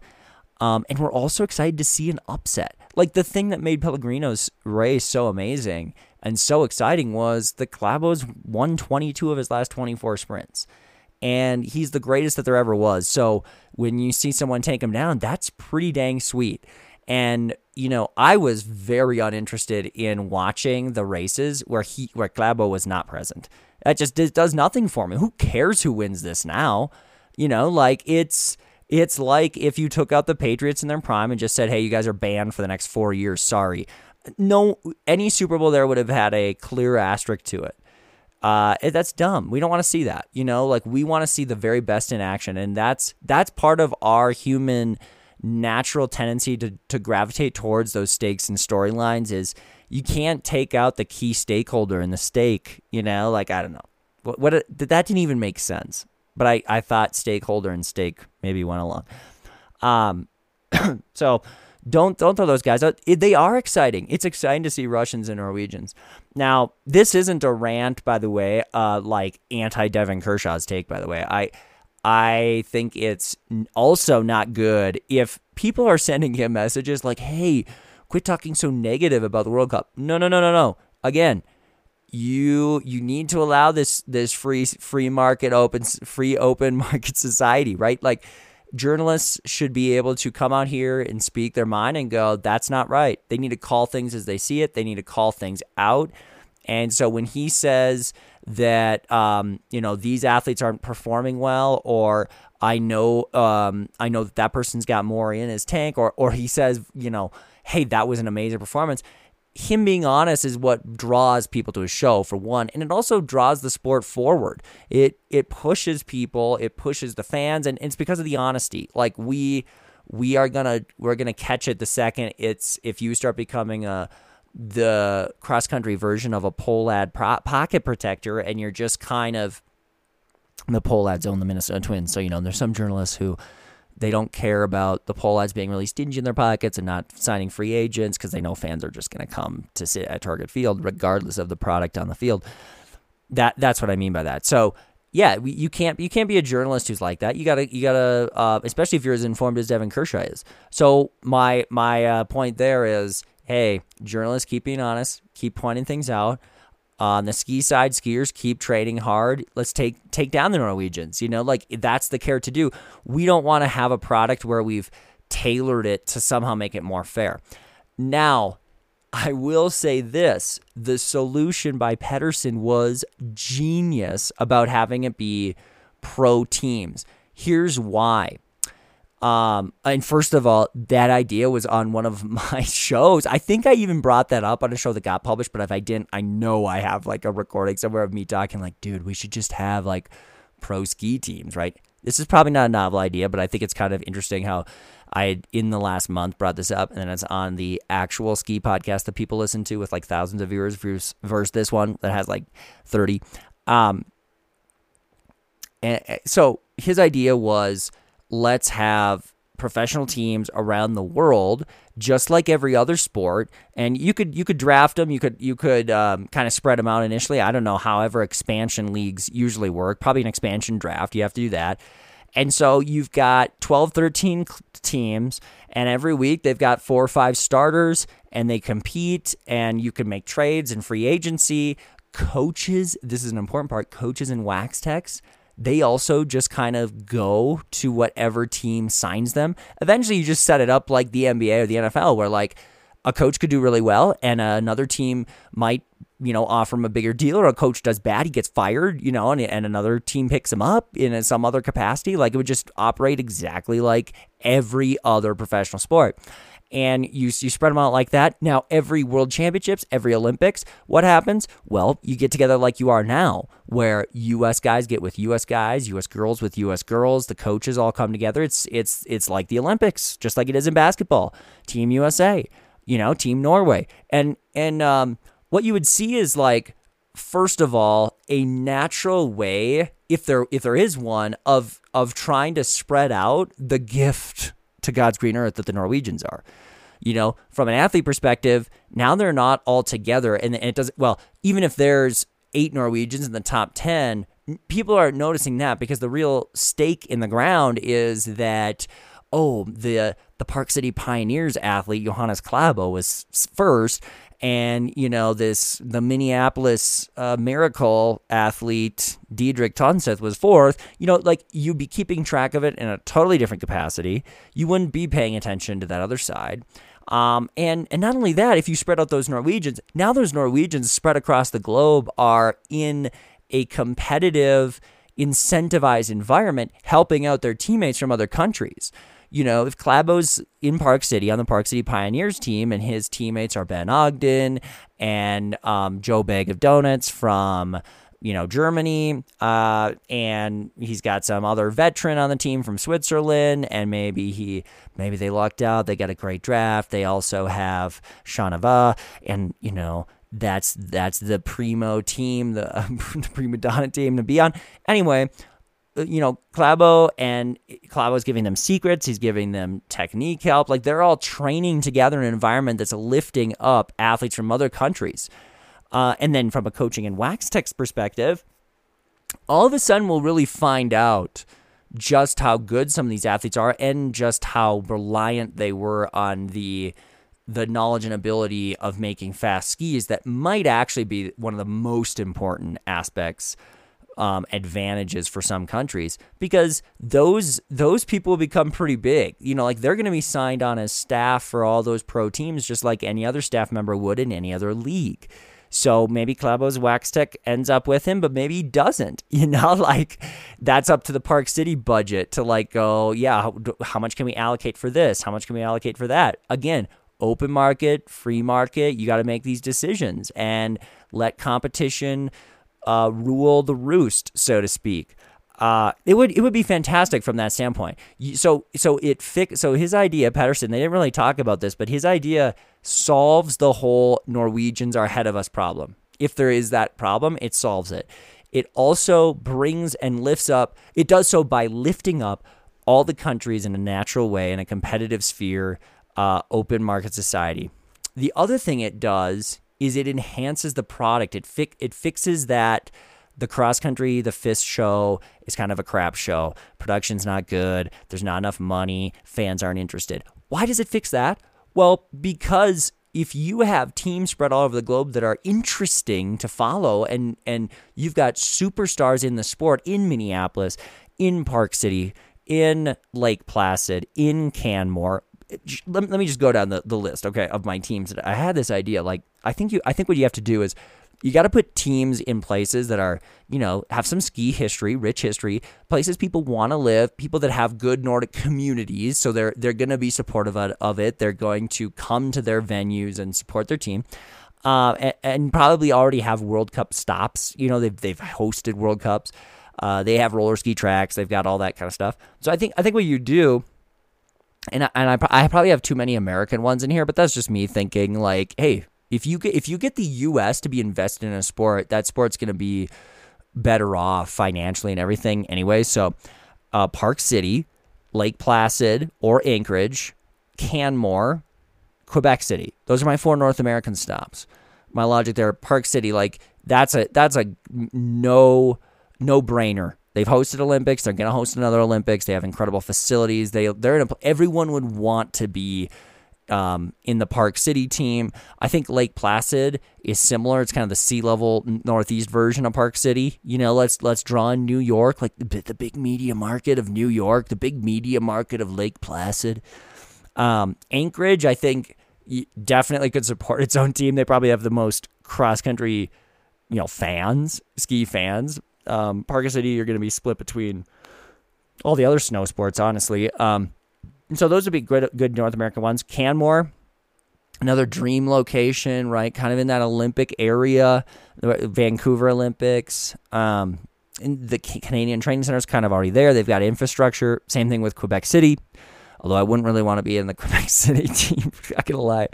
Um, and we're also excited to see an upset. Like the thing that made Pellegrino's race so amazing and so exciting was that Klæbo's won 22 of his last 24 sprints. And he's the greatest that there ever was. So when you see someone take him down, that's pretty dang sweet. And you know, I was very uninterested in watching the races where he where Klæbo was not present. That just does nothing for me. Who cares who wins this now? You know, like it's it's like if you took out the Patriots in their prime and just said, "Hey, you guys are banned for the next 4 years. Sorry." No any Super Bowl there would have had a clear asterisk to it. Uh, that's dumb. We don't want to see that. You know, like we want to see the very best in action, and that's that's part of our human natural tendency to, to gravitate towards those stakes and storylines is you can't take out the key stakeholder in the stake, you know, like I don't know. What, what that didn't even make sense. But I, I thought stakeholder and stake maybe went along. Um so don't don't throw those guys out. They are exciting. It's exciting to see Russians and Norwegians. Now, this isn't a rant, by the way, uh, like anti Devon Kershaw's take. By the way, I I think it's also not good if people are sending him messages like, hey, quit talking so negative about the World Cup. No, no, no, no, no. Again, you you need to allow this this free free market open free open market society, right? Like journalists should be able to come out here and speak their mind and go, that's not right. They need to call things as they see it. They need to call things out. And so when he says that um, you know these athletes aren't performing well, or I know um, I know that that person's got more in his tank, or or he says you know, hey, that was an amazing performance. Him being honest is what draws people to a show for one, and it also draws the sport forward. It it pushes people, it pushes the fans, and it's because of the honesty. Like we we are gonna we're gonna catch it the second it's if you start becoming a the cross country version of a Pohlad pro- pocket protector, and you're just kind of the Pohlads own the Minnesota Twins, so you know there's some journalists who they don't care about the Pohlads being really stingy in their pockets and not signing free agents because they know fans are just going to come to sit at Target Field regardless of the product on the field. That that's what I mean by that. So yeah, you can't you can't be a journalist who's like that. You gotta you gotta uh, especially if you're as informed as Devon Kershaw is. So my my uh, point there is, hey, journalists, keep being honest, keep pointing things out. On the ski side, skiers keep trading hard. Let's take take down the Norwegians. You know, like that's the care to do. We don't want to have a product where we've tailored it to somehow make it more fair. Now, I will say this the solution by Pedersen was genius about having it be pro teams. Here's why. Um, and first of all, that idea was on one of my shows. I think I even brought that up on a show that got published, but if I didn't, I know I have like a recording somewhere of me talking like, dude, we should just have like pro ski teams, right? This is probably not a novel idea, but I think it's kind of interesting how I in the last month brought this up, and then it's on the actual ski podcast that people listen to with like thousands of viewers versus, versus this one that has like 30. Um, and so his idea was let's have professional teams around the world just like every other sport. And you could you could draft them you could you could um, kind of spread them out initially. I don't know however expansion leagues usually work. Probably an expansion draft. You have to do that. And so you've got 12 13 teams and every week they've got four or five starters and they compete and you can make trades and free agency. Coaches this is an important part coaches and wax techs they also just kind of go to whatever team signs them. Eventually, you just set it up like the NBA or the NFL, where like a coach could do really well and uh, another team might you know offer him a bigger deal or a coach does bad he gets fired you know and, and another team picks him up in uh, some other capacity like it would just operate exactly like every other professional sport and you you spread them out like that. Now, every World Championships, every Olympics, what happens? Well, you get together like you are now, where U.S. guys get with U.S. guys, U.S. girls with U.S. girls. The coaches all come together. It's it's it's like the Olympics, just like it is in basketball. Team USA, you know, Team Norway, and and um, what you would see is like first of all a natural way if there if there is one of of trying to spread out the gift to God's green earth that the Norwegians are you know, from an athlete perspective, now they're not all together. And it doesn't, well, even if there's eight Norwegians in the top 10, people are noticing that because the real stake in the ground is that, oh, the, the Park City Pioneers athlete, Johannes Klæbo, was first and you know this the Minneapolis uh, Miracle athlete Didrik Tønseth was fourth. You know, like you'd be keeping track of it in a totally different capacity. You wouldn't be paying attention to that other side. Um, and and not only that, if you spread out those Norwegians, now those Norwegians spread across the globe are in a competitive, incentivized environment, helping out their teammates from other countries you know, if Klæbo's in Park City on the Park City Pioneers team and his teammates are Ben Ogden and um, Joe Bag of Donuts from, you know, Germany, uh, and he's got some other veteran on the team from Switzerland, and maybe he, maybe they lucked out. They got a great draft. They also have Chanavat, and you know, that's that's the primo team, the, the prima donna team to be on. Anyway, you know, Klæbo and Klæbo's giving them secrets. He's giving them technique help. Like they're all training together in an environment that's lifting up athletes from other countries. Uh, and then from a coaching and wax text perspective, all of a sudden we'll really find out just how good some of these athletes are and just how reliant they were on the the knowledge and ability of making fast skis that might actually be one of the most important aspects um, advantages for some countries because those those people become pretty big. You know, like they're going to be signed on as staff for all those pro teams, just like any other staff member would in any other league. So maybe Klæbo's Wax Tech ends up with him, but maybe he doesn't. You know, like that's up to the Park City budget to like go, yeah, how, how much can we allocate for this? How much can we allocate for that? Again, open market, free market. You got to make these decisions and let competition uh, rule the roost, so to speak. uh, it would it would be fantastic from that standpoint. So so it so his idea, Patterson. They didn't really talk about this, but his idea solves the whole Norwegians are ahead of us problem. If there is that problem, it solves it. It also brings and lifts up. It does so by lifting up all the countries in a natural way in a competitive sphere, uh, open market society. The other thing it does is it enhances the product. It fi- it fixes that the cross country, the FIS show is kind of a crap show. Production's not good. There's not enough money. Fans aren't interested. Why does it fix that? Well, because if you have teams spread all over the globe that are interesting to follow and and you've got superstars in the sport in Minneapolis, in Park City, in Lake Placid, in Canmore, let, let me just go down the, the list, okay, of my teams. I had this idea. Like, I think you, I think what you have to do is you got to put teams in places that are, you know, have some ski history, rich history, places people want to live, people that have good Nordic communities. So they're they're going to be supportive of it. They're going to come to their venues and support their team. Uh, and, and, probably already have World Cup stops. You know, they've they've hosted World Cups. Uh, they have roller ski tracks. They've got all that kind of stuff. So I think I think what you do and I, and I, I probably have too many American ones in here, but that's just me thinking like, hey, if you get if you get the U.S. to be invested in a sport, that sport's going to be better off financially and everything anyway. So, uh, Park City, Lake Placid, or Anchorage, Canmore, Quebec City. Those are my four North American stops. My logic there, Park City, like that's a that's a no no brainer They've hosted Olympics. They're going to host another Olympics. They have incredible facilities. They they're in a, everyone would want to be um, in the Park City team. I think Lake Placid is similar. It's kind of the sea level northeast version of Park City. You know, let's let's draw in New York, like the, the big media market of New York, the big media market of Lake Placid. Um, Anchorage, I think, definitely could support its own team. They probably have the most cross country, you know, fans, ski fans um, Park City, you're going to be split between all the other snow sports, honestly. Um, so those would be good, good North American ones. Canmore, another dream location, right? Kind of in that Olympic area, the Vancouver Olympics. Um, the Canadian Training Center is kind of already there. They've got infrastructure. Same thing with Quebec City. Although I wouldn't really want to be in the Quebec City team, not gonna lie.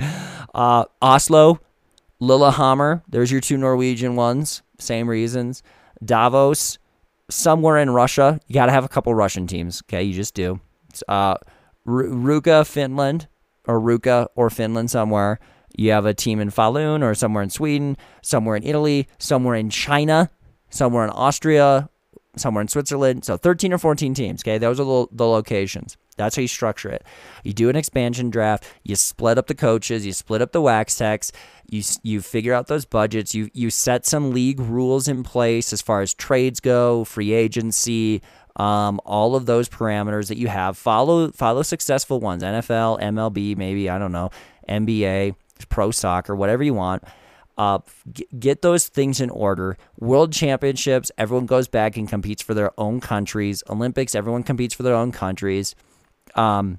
Uh, Oslo, Lillehammer. There's your two Norwegian ones. Same reasons. Davos, somewhere in Russia. You got to have a couple Russian teams. Okay, you just do. Uh, Ruka, Finland, or Ruka or Finland somewhere. You have a team in Falun or somewhere in Sweden, somewhere in Italy, somewhere in China, somewhere in Austria, somewhere in Switzerland. So 13 or 14 teams. Okay, those are the, the locations. That's how you structure it. You do an expansion draft. You split up the coaches. You split up the wax techs. You you figure out those budgets. You you set some league rules in place as far as trades go, free agency, um, all of those parameters that you have. Follow follow successful ones. NFL, MLB, maybe I don't know, NBA, pro soccer, whatever you want. Uh, get those things in order. World Championships, everyone goes back and competes for their own countries. Olympics, everyone competes for their own countries. Um,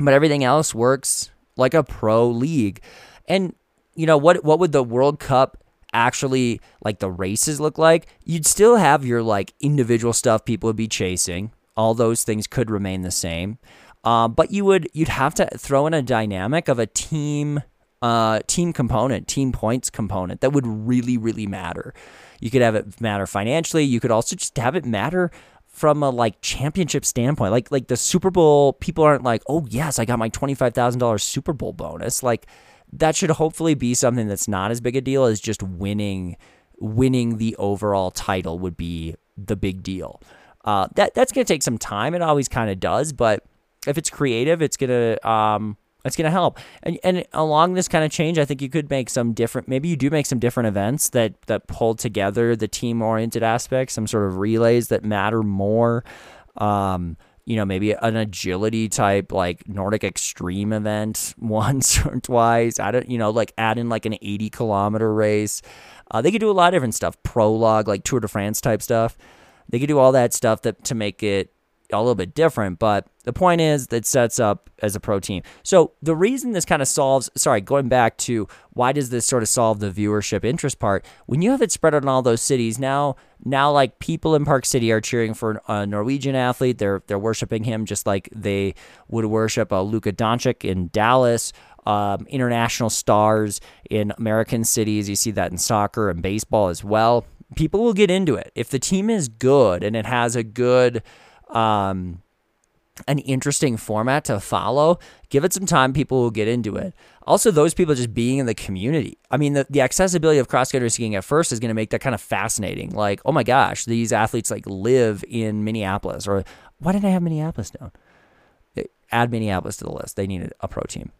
but everything else works like a pro league. And you know what? What would the World Cup actually like the races look like? You'd still have your like individual stuff people would be chasing. All those things could remain the same. Uh, but you would you'd have to throw in a dynamic of a team uh, team component, team points component that would really really matter. You could have it matter financially. You could also just have it matter from a like championship standpoint. Like like the Super Bowl, people aren't like, oh yes, I got my twenty five thousand dollars Super Bowl bonus. Like that should hopefully be something that's not as big a deal as just winning winning the overall title would be the big deal. Uh, that that's gonna take some time. It always kind of does, but if it's creative, it's gonna um, it's going to help. And and along this kind of change, I think you could make some different. Maybe you do make some different events that that pull together the team oriented aspects, some sort of relays that matter more. Um, you know, maybe an agility type like Nordic extreme event once or twice. I don't, you know, like add in like an 80 kilometer race. Uh, they could do a lot of different stuff. Prologue, like Tour de France type stuff. They could do all that stuff that to make it a little bit different, but the point is that sets up as a pro team. So the reason this kind of solves, sorry, going back to why does this sort of solve the viewership interest part? When you have it spread out in all those cities, now now like people in Park City are cheering for a Norwegian athlete. They're they're worshiping him just like they would worship a Luka Doncic in Dallas. Um, international stars in American cities. You see that in soccer and baseball as well. People will get into it if the team is good and it has a good um, an interesting format to follow, give it some time, people will get into it. Also, those people just being in the community. I mean, the, the accessibility of cross country skiing at first is going to make that kind of fascinating. Like, oh my gosh, these athletes like live in Minneapolis, or why didn't I have Minneapolis down? Add Minneapolis to the list. They needed a pro team.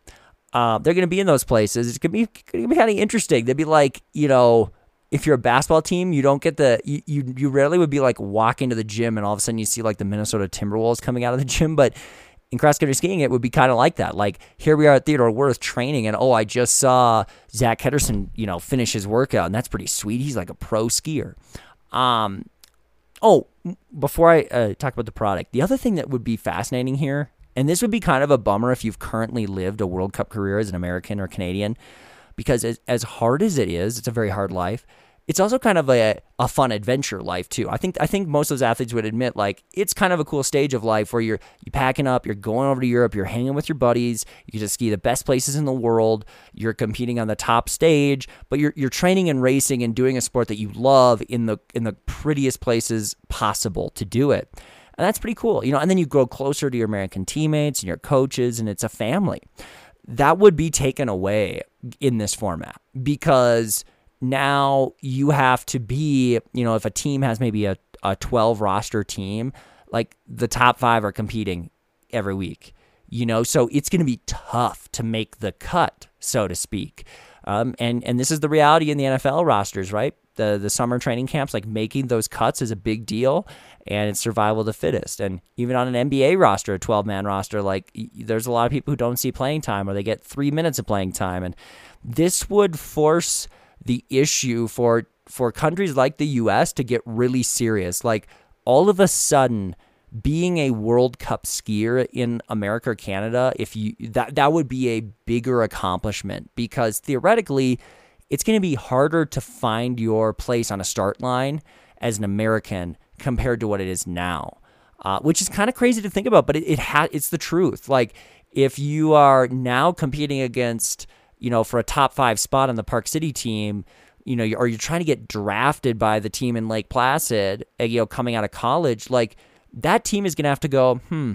Uh, they're going to be in those places. It's going to be, be kind of interesting. They'd be like, you know, if you're a basketball team, you don't get the you, you you rarely would be like walking to the gym and all of a sudden you see like the Minnesota Timberwolves coming out of the gym, but in cross country skiing, it would be kind of like that. Like here we are at Theodore Wirth training, and oh, I just saw Zak Ketterson, you know, finish his workout, and that's pretty sweet. He's like a pro skier. Um, oh, before I uh, talk about the product, the other thing that would be fascinating here, and this would be kind of a bummer if you've currently lived a World Cup career as an American or Canadian, because as, as hard as it is, it's a very hard life. It's also kind of a, a fun adventure life too. I think I think most of those athletes would admit like it's kind of a cool stage of life where you're you packing up, you're going over to Europe, you're hanging with your buddies, you to ski the best places in the world, you're competing on the top stage, but you're you're training and racing and doing a sport that you love in the in the prettiest places possible to do it. And that's pretty cool. You know, and then you grow closer to your American teammates and your coaches and it's a family that would be taken away in this format because now you have to be, you know, if a team has maybe a, a 12 roster team, like the top five are competing every week, you know, so it's going to be tough to make the cut, so to speak. Um, and and this is the reality in the NFL rosters, right? The the summer training camps, like making those cuts is a big deal, and it's survival of the fittest. And even on an NBA roster, a 12 man roster, like there's a lot of people who don't see playing time or they get three minutes of playing time. And this would force the issue for for countries like the US to get really serious. Like all of a sudden, being a World Cup skier in America or Canada, if you that that would be a bigger accomplishment because theoretically it's going to be harder to find your place on a start line as an American compared to what it is now, uh, which is kind of crazy to think about, but it, it ha- it's the truth. Like if you are now competing against, you know, for a top five spot on the Park City team, you know, or you're trying to get drafted by the team in Lake Placid, uh, you know, coming out of college, like that team is going to have to go, hmm,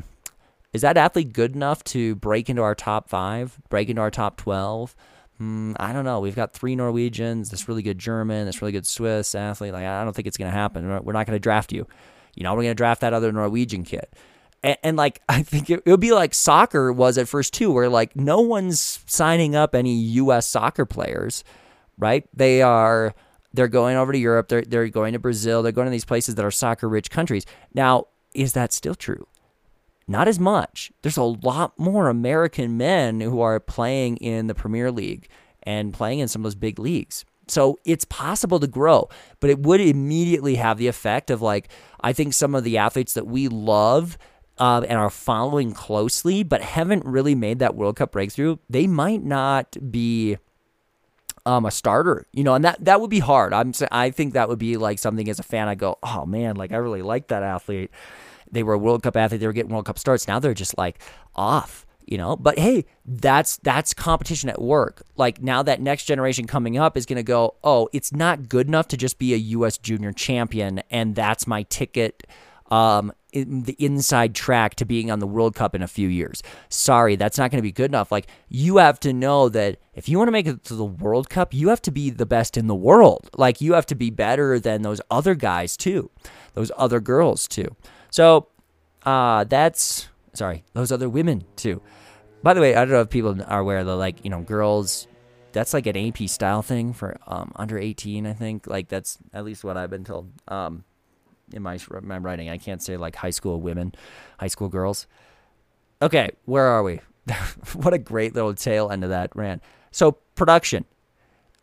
is that athlete good enough to break into our top five, break into our top 12? Hmm, I don't know. We've got three Norwegians, this really good German, this really good Swiss athlete. Like, I don't think it's going to happen. We're not going to draft you. You know, we're going to draft that other Norwegian kid. And, and like, I think it, it would be like soccer was at first too, where like no one's signing up any U.S. soccer players, right? They are they're going over to Europe. They're they're going to Brazil. They're going to these places that are soccer rich countries. Now, is that still true? Not as much. There's a lot more American men who are playing in the Premier League and playing in some of those big leagues. So it's possible to grow, but it would immediately have the effect of like, I think some of the athletes that we love uh, and are following closely, but haven't really made that World Cup breakthrough, they might not be um, a starter, you know, and that that would be hard. I'm I think that would be like something as a fan I go, oh man, like I really like that athlete, they were a World Cup athlete. They were getting World Cup starts. Now they're just like off, you know. But hey, that's that's competition at work. Like now that next generation coming up is going to go, oh, it's not good enough to just be a U.S. junior champion, and that's my ticket. Um, in the inside track to being on the World Cup in a few years. Sorry, that's not going to be good enough. Like, you have to know that if you want to make it to the World Cup, you have to be the best in the world. Like, you have to be better than those other guys, too, those other girls, too. So uh, that's sorry, those other women too. By the way, I don't know if people are aware that like you know girls. That's like an AP style thing for um, under 18, I think. Like that's at least what I've been told. Um, in my my writing, I can't say like high school women, high school girls. Okay, where are we? what a great little tail end of that rant. So production.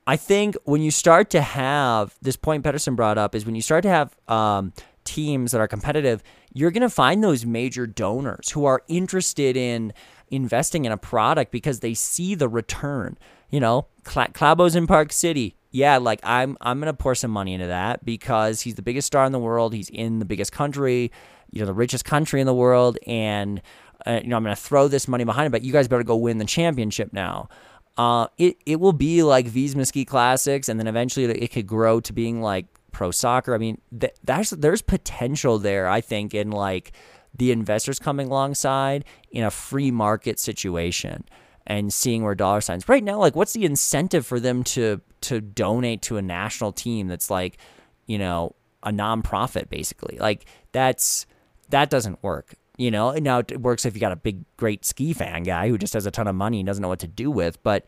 I think when you start to have this point Pedersen brought up is when you start to have um, teams that are competitive, you're going to find those major donors who are interested in investing in a product because they see the return. You know, Klæbo's in Park City. Yeah, like I'm I'm going to pour some money into that because he's the biggest star in the world. He's in the biggest country, you know, the richest country in the world and uh, you know, I'm going to throw this money behind it, but you guys better go win the championship now. Uh, it it will be like V's Ski Classics, and then eventually it could grow to being like pro soccer. I mean, th- there's there's potential there. I think in like the investors coming alongside in a free market situation and seeing where dollar signs right now. Like, what's the incentive for them to to donate to a national team that's like, you know, a nonprofit basically? Like that's that doesn't work. You know, now it works if you got a big, great ski fan guy who just has a ton of money and doesn't know what to do with. But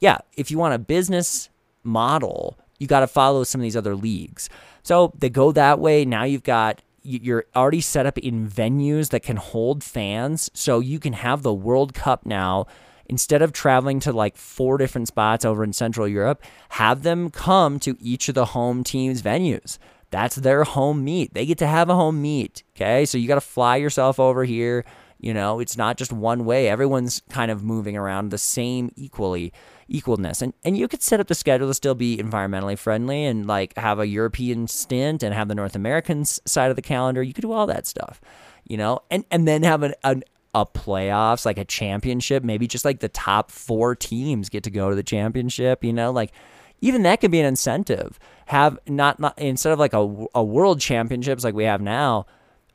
yeah, if you want a business model, you got to follow some of these other leagues. So they go that way. Now you've got you're already set up in venues that can hold fans. So you can have the World Cup now instead of traveling to like four different spots over in Central Europe, have them come to each of the home teams' venues. That's their home meet. They get to have a home meet. Okay. So you got to fly yourself over here. You know, it's not just one way. Everyone's kind of moving around the same equally equalness. And and you could set up the schedule to still be environmentally friendly and like have a European stint and have the North American side of the calendar. You could do all that stuff. You know, and and then have an, an a playoffs, like a championship, maybe just like the top four teams get to go to the championship, you know, like even that could be an incentive. Have not, not instead of like a, a world championships like we have now,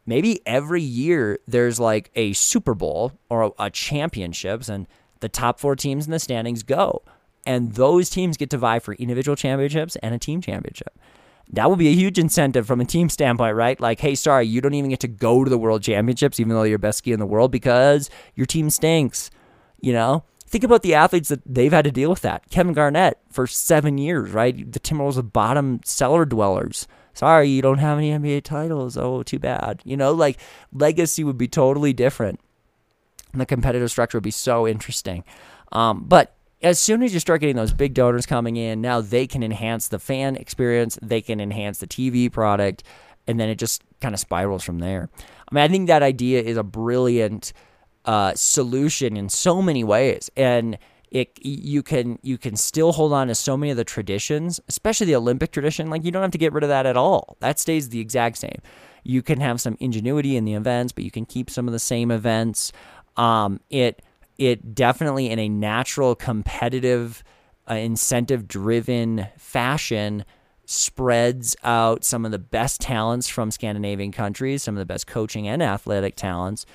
maybe every year there's like a Super Bowl or a, a championships, and the top four teams in the standings go, and those teams get to vie for individual championships and a team championship. That would be a huge incentive from a team standpoint, right? Like, hey, sorry, you don't even get to go to the world championships, even though you're best ski in the world, because your team stinks. You know, Think about the athletes that they've had to deal with that. Kevin Garnett for seven years, right? The Timberwolves are bottom cellar dwellers. Sorry, you don't have any NBA titles. Oh, too bad. You know, like legacy would be totally different. The competitive structure would be so interesting. Um, but as soon as you start getting those big donors coming in, now they can enhance the fan experience, they can enhance the TV product, and then it just kind of spirals from there. I mean, I think that idea is a brilliant uh, solution in so many ways, and it you can you can still hold on to so many of the traditions, especially the Olympic tradition. Like you don't have to get rid of that at all. That stays the exact same. You can have some ingenuity in the events, but you can keep some of the same events. Um, it it definitely in a natural competitive uh, incentive driven fashion spreads out some of the best talents from Scandinavian countries, some of the best coaching and athletic talents,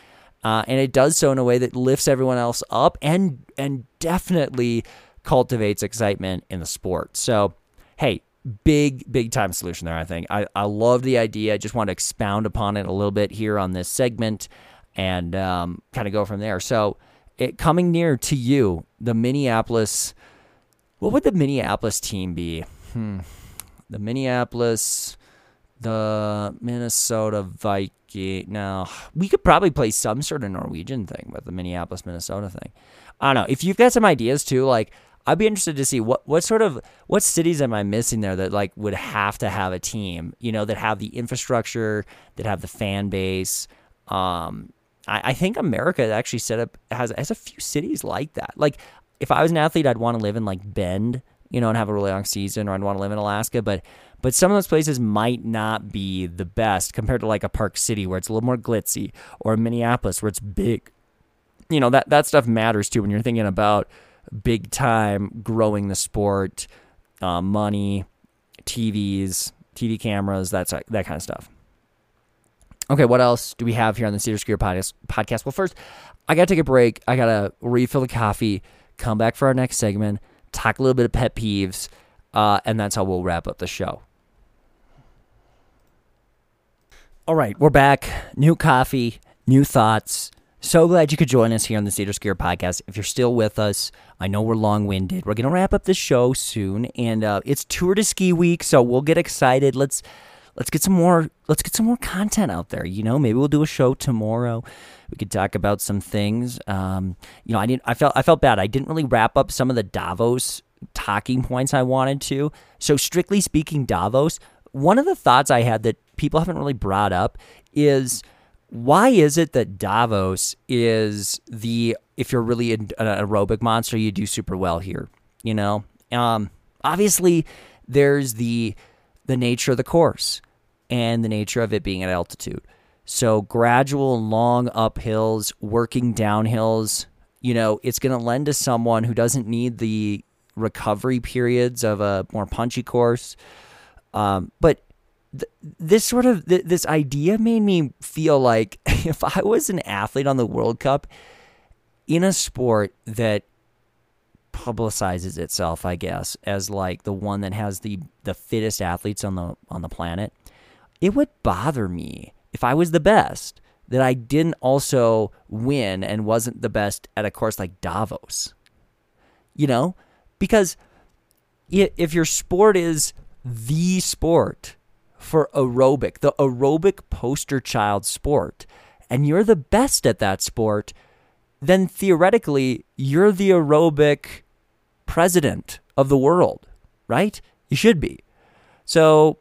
uh, and it does so in a way that lifts everyone else up and and definitely cultivates excitement in the sport. So, hey, big big time solution there. I think I I love the idea. I just want to expound upon it a little bit here on this segment and um, kind of go from there. So, it coming near to you, the Minneapolis. What would the Minneapolis team be? Hmm. The Minneapolis the Minnesota Viking. Now, we could probably play some sort of Norwegian thing with the Minneapolis, Minnesota thing. I don't know. If you've got some ideas too, like I'd be interested to see what what sort of what cities am I missing there that like would have to have a team, you know, that have the infrastructure, that have the fan base. Um, I, I think America actually set up has has a few cities like that. Like if I was an athlete, I'd want to live in like Bend, you know, and have a really long season, or I'd want to live in Alaska. But but some of those places might not be the best compared to like a Park City where it's a little more glitzy or Minneapolis where it's big. You know, that, that stuff matters too when you're thinking about big time growing the sport, uh, money, TVs, TV cameras, that's that kind of stuff. Okay, what else do we have here on the Seder Skier podcast? Well, first, I got to take a break. I got to refill the coffee, come back for our next segment, talk a little bit of pet peeves, uh, and that's how we'll wrap up the show. All right, we're back. New coffee, new thoughts. So glad you could join us here on the Seder Skier podcast. If you're still with us, I know we're long winded. We're going to wrap up the show soon, and uh, it's Tour de Ski week, so we'll get excited. Let's let's get some more let's get some more content out there. You know, maybe we'll do a show tomorrow. We could talk about some things. Um, you know, I didn't. I felt I felt bad. I didn't really wrap up some of the Davos talking points I wanted to. So strictly speaking, Davos. One of the thoughts I had that people haven't really brought up is why is it that Davos is the if you're really an aerobic monster, you do super well here? You know, um, obviously there's the the nature of the course and the nature of it being at altitude. So gradual, long uphills, working downhills. You know, it's going to lend to someone who doesn't need the recovery periods of a more punchy course. Um, but th- this sort of th- this idea made me feel like if I was an athlete on the World Cup in a sport that publicizes itself, I guess, as like the one that has the the fittest athletes on the on the planet, it would bother me if I was the best that I didn't also win and wasn't the best at a course like Davos. You know, because if your sport is the sport for aerobic, the aerobic poster child sport, and you're the best at that sport, then theoretically you're the aerobic president of the world, right? You should be. So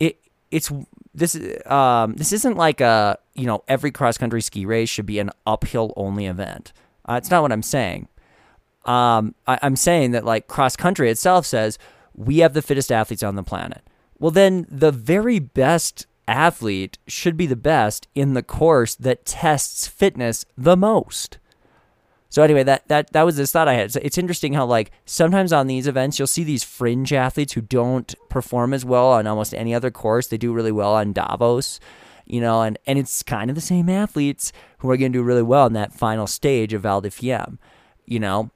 it it's this um this isn't like a you know every cross country ski race should be an uphill only event. Uh, it's not what I'm saying. Um, I, I'm saying that like cross country itself says we have the fittest athletes on the planet. Well, then the very best athlete should be the best in the course that tests fitness the most. So anyway, that that that was this thought I had. So it's interesting how like sometimes on these events you'll see these fringe athletes who don't perform as well on almost any other course. They do really well on Davos, you know, and and it's kind of the same athletes who are going to do really well in that final stage of Val di Fiemme, you know.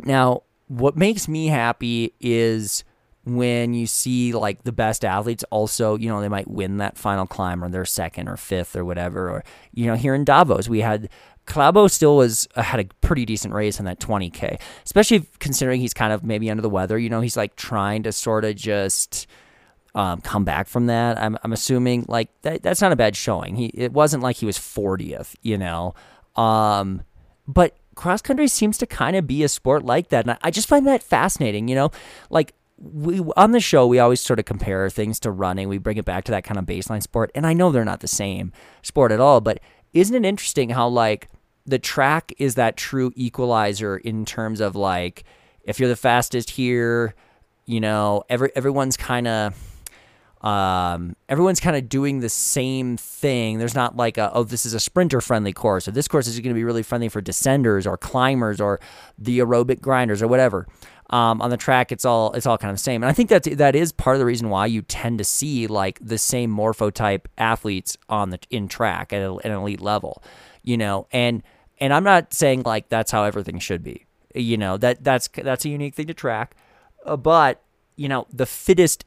Now, what makes me happy is when you see like the best athletes also, you know, they might win that final climb or they're second or fifth or whatever. Or, you know, here in Davos, we had Klæbo still was uh, had a pretty decent race in that 20K, especially considering he's kind of maybe under the weather. You know, he's like trying to sort of just. Um, come back from that. I'm, I'm assuming like that, that's not a bad showing. He it wasn't like he was 40th, you know. Um, but cross country seems to kind of be a sport like that. And I, I just find that fascinating, you know? Like, we on the show we always sort of compare things to running. We bring it back to that kind of baseline sport, and I know they're not the same sport at all. But isn't it interesting how like the track is that true equalizer in terms of like if you're the fastest here, you know, every everyone's kind of um, everyone's kind of doing the same thing. There's not like a, oh, this is a sprinter friendly course, or this course is going to be really friendly for descenders or climbers or the aerobic grinders or whatever. Um, on the track, it's all it's all kind of the same, and I think that that is part of the reason why you tend to see like the same morphotype athletes on the in track at, an elite level, you know. And and I'm not saying like that's how everything should be, you know. That that's that's a unique thing to track, uh, but you know the fittest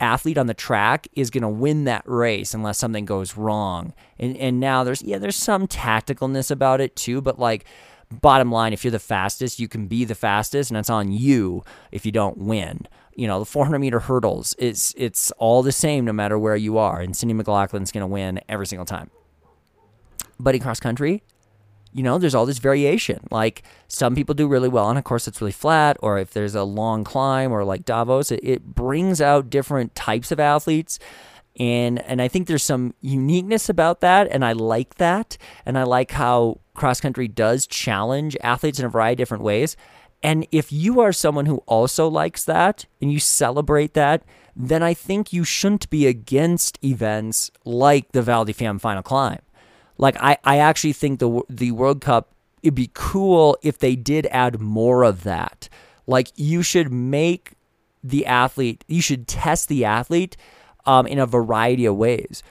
athlete on the track is going to win that race unless something goes wrong. And and now there's yeah, there's some tacticalness about it too, but like bottom line, if you're the fastest, you can be the fastest and it's on you if you don't win. You know, the 400 meter hurdles, it's it's all the same no matter where you are, and Sydney McLaughlin's going to win every single time. But in cross country, you know, there's all this variation. Like some people do really well on a course that's really flat, or if there's a long climb, or like Davos, it, it brings out different types of athletes. And and I think there's some uniqueness about that, and I like that, and I like how cross country does challenge athletes in a variety of different ways. And if you are someone who also likes that and you celebrate that, then I think you shouldn't be against events like the Val di Fiemme final climb like I, I actually think the the World Cup it'd be cool if they did add more of that. Like you should make the athlete, you should test the athlete um, in a variety of ways.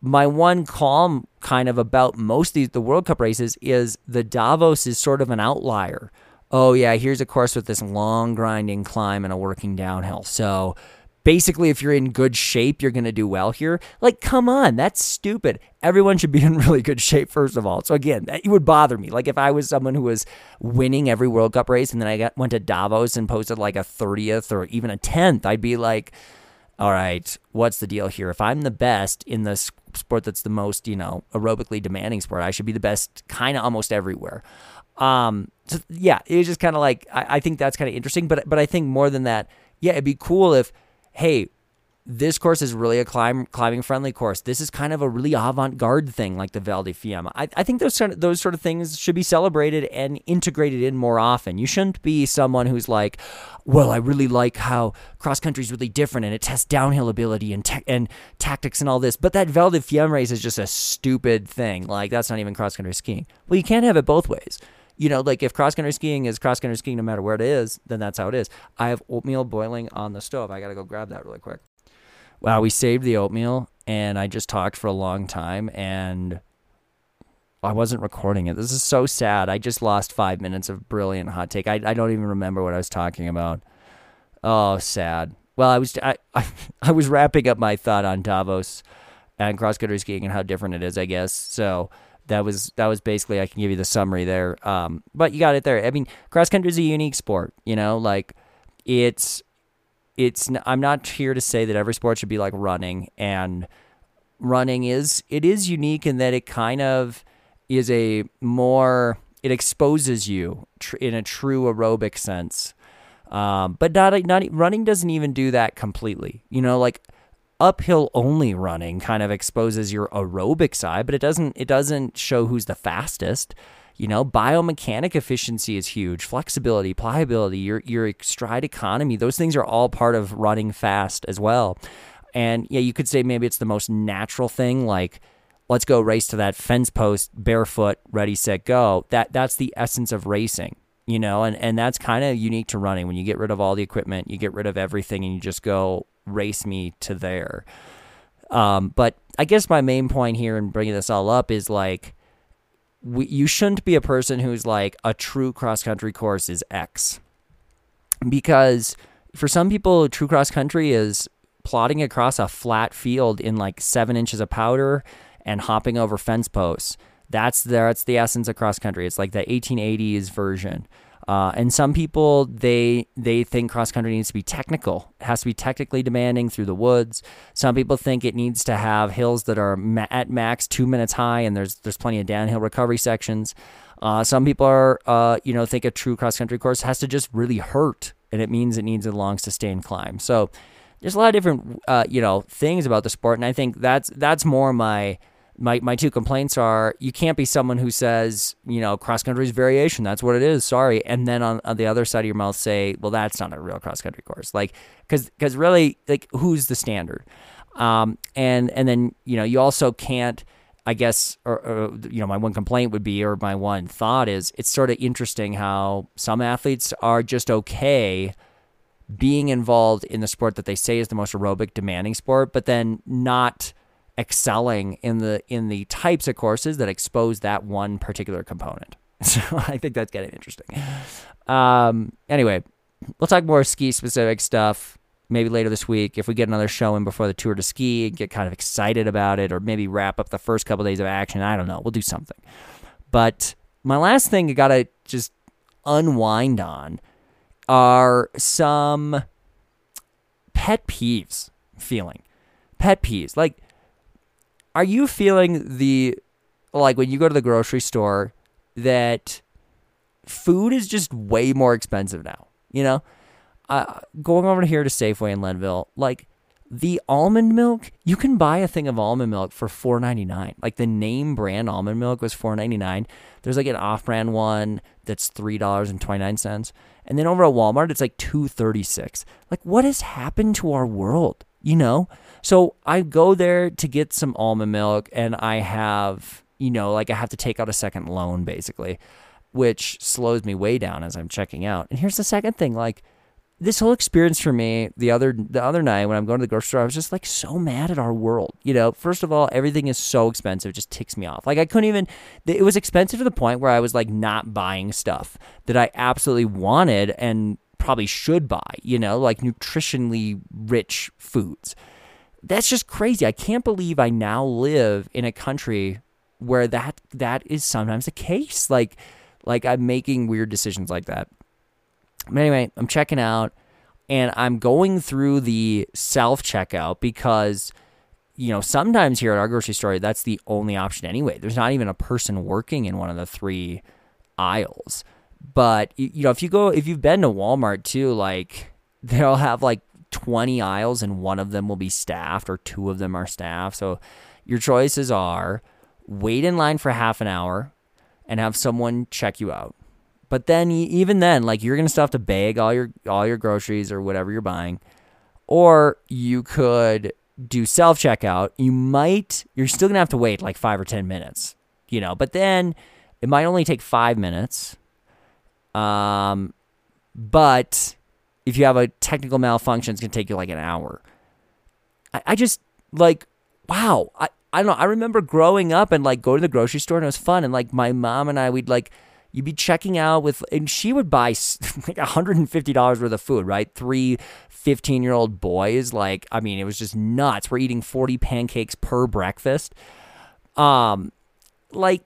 My one calm kind of about most of these, the World Cup races is the Davos is sort of an outlier. Oh yeah, here's a course with this long grinding climb and a working downhill. So basically if you're in good shape, you're going to do well here. Like, come on, that's stupid. Everyone should be in really good shape, first of all. So, again, that, it would bother me. Like, if I was someone who was winning every World Cup race and then I got, went to Davos and posted like a 30th or even a 10th, I'd be like, all right, what's the deal here? If I'm the best in the sport that's the most, you know, aerobically demanding sport, I should be the best kind of almost everywhere. Um, so yeah, it was just kind of like I, I think that's kind of interesting, but but I think more than that, yeah, it'd be cool if hey, this course is really a climb, climbing friendly course. This is kind of a really avant garde thing, like the Val di Fiemme. I, I think those sort of, those sort of things should be celebrated and integrated in more often. You shouldn't be someone who's like, well, I really like how cross country is really different and it tests downhill ability and te- and tactics and all this, but that Val di Fiemme race is just a stupid thing. Like that's not even cross country skiing. Well, you can't have it both ways you know, like if cross country skiing is cross country skiing no matter where it is, then that's how it is. I have oatmeal boiling on the stove. I got to go grab that really quick wow, we saved the oatmeal and I just talked for a long time and I wasn't recording it. This is so sad. I just lost five minutes of brilliant hot take. I, I don't even remember what I was talking about. Oh, sad. Well, I was I, I, I was wrapping up my thought on Davos and cross country skiing and how different it is, I guess. So that was that was basically I can give you the summary there. Um, but you got it there. I mean, cross country is a unique sport. You know, like it's it's I'm not here to say that every sport should be like running and running is it is unique in that it kind of is a more it exposes you tr- in a true aerobic sense um, but not not running doesn't even do that completely you know like uphill only running kind of exposes your aerobic side but it doesn't it doesn't show who's the fastest you know, biomechanic efficiency is huge, flexibility, pliability, your your stride economy, those things are all part of running fast as well. And yeah, you could say maybe it's the most natural thing like let's go race to that fence post barefoot, ready, set, go. That that's the essence of racing, you know, and, and that's kind of unique to running. When you get rid of all the equipment, you get rid of everything and you just go race me to there. Um, but I guess my main point here in bringing this all up is like we, you shouldn't be a person who's like a true cross country course is X. Because for some people, true cross country is plodding across a flat field in like seven inches of powder and hopping over fence posts. That's the, that's the essence of cross country. It's like the 1880s version. Uh, and some people they they think cross country needs to be technical. It has to be technically demanding through the woods. Some people think it needs to have hills that are ma- at max two minutes high, and there's there's plenty of downhill recovery sections. Uh, some people are uh, you know think a true cross country course has to just really hurt, and it means it needs a long sustained climb. So there's a lot of different uh, you know things about the sport, and I think that's that's more my my, my two complaints are you can't be someone who says, you know, cross country is variation. That's what it is. Sorry. And then on, on the other side of your mouth say, well, that's not a real cross country course. Like, cause, cause really like who's the standard? Um, and, and then, you know, you also can't, I guess, or, or, you know, my one complaint would be, or my one thought is, it's sort of interesting how some athletes are just okay being involved in the sport that they say is the most aerobic, demanding sport, but then not excelling in the in the types of courses that expose that one particular component. So I think that's getting interesting. Um, anyway, we'll talk more ski specific stuff maybe later this week if we get another show in before the tour de ski and get kind of excited about it or maybe wrap up the first couple of days of action. I don't know. We'll do something. But my last thing I got to just unwind on are some pet peeves feeling. Pet peeves. Like are you feeling the like when you go to the grocery store that food is just way more expensive now? You know, uh, going over here to Safeway in Leadville, like the almond milk, you can buy a thing of almond milk for four ninety nine. Like the name brand almond milk was four ninety nine. There's like an off brand one that's three dollars and twenty nine cents, and then over at Walmart it's like two thirty six. Like what has happened to our world? You know, so I go there to get some almond milk, and I have, you know, like I have to take out a second loan basically, which slows me way down as I'm checking out. And here's the second thing like, this whole experience for me the other the other night when I'm going to the grocery store, I was just like so mad at our world. You know, first of all, everything is so expensive, it just ticks me off. Like I couldn't even it was expensive to the point where I was like not buying stuff that I absolutely wanted and probably should buy, you know, like nutritionally rich foods that's just crazy. I can't believe I now live in a country where that that is sometimes the case. Like like I'm making weird decisions like that. But anyway, I'm checking out and I'm going through the self checkout because you know, sometimes here at our grocery store, that's the only option anyway. There's not even a person working in one of the three aisles. But you know, if you go if you've been to Walmart too, like they'll have like 20 aisles and one of them will be staffed or two of them are staffed. So your choices are wait in line for half an hour and have someone check you out. But then even then, like you're gonna still have to bag all your all your groceries or whatever you're buying. Or you could do self checkout. You might you're still gonna have to wait like five or ten minutes, you know, but then it might only take five minutes. Um but if you have a technical malfunction, it's gonna take you like an hour. I, I just like wow. I, I don't know. I remember growing up and like go to the grocery store and it was fun. And like my mom and I, we'd like, you'd be checking out with, and she would buy like $150 worth of food, right? Three 15 year old boys. Like, I mean, it was just nuts. We're eating 40 pancakes per breakfast. Um, like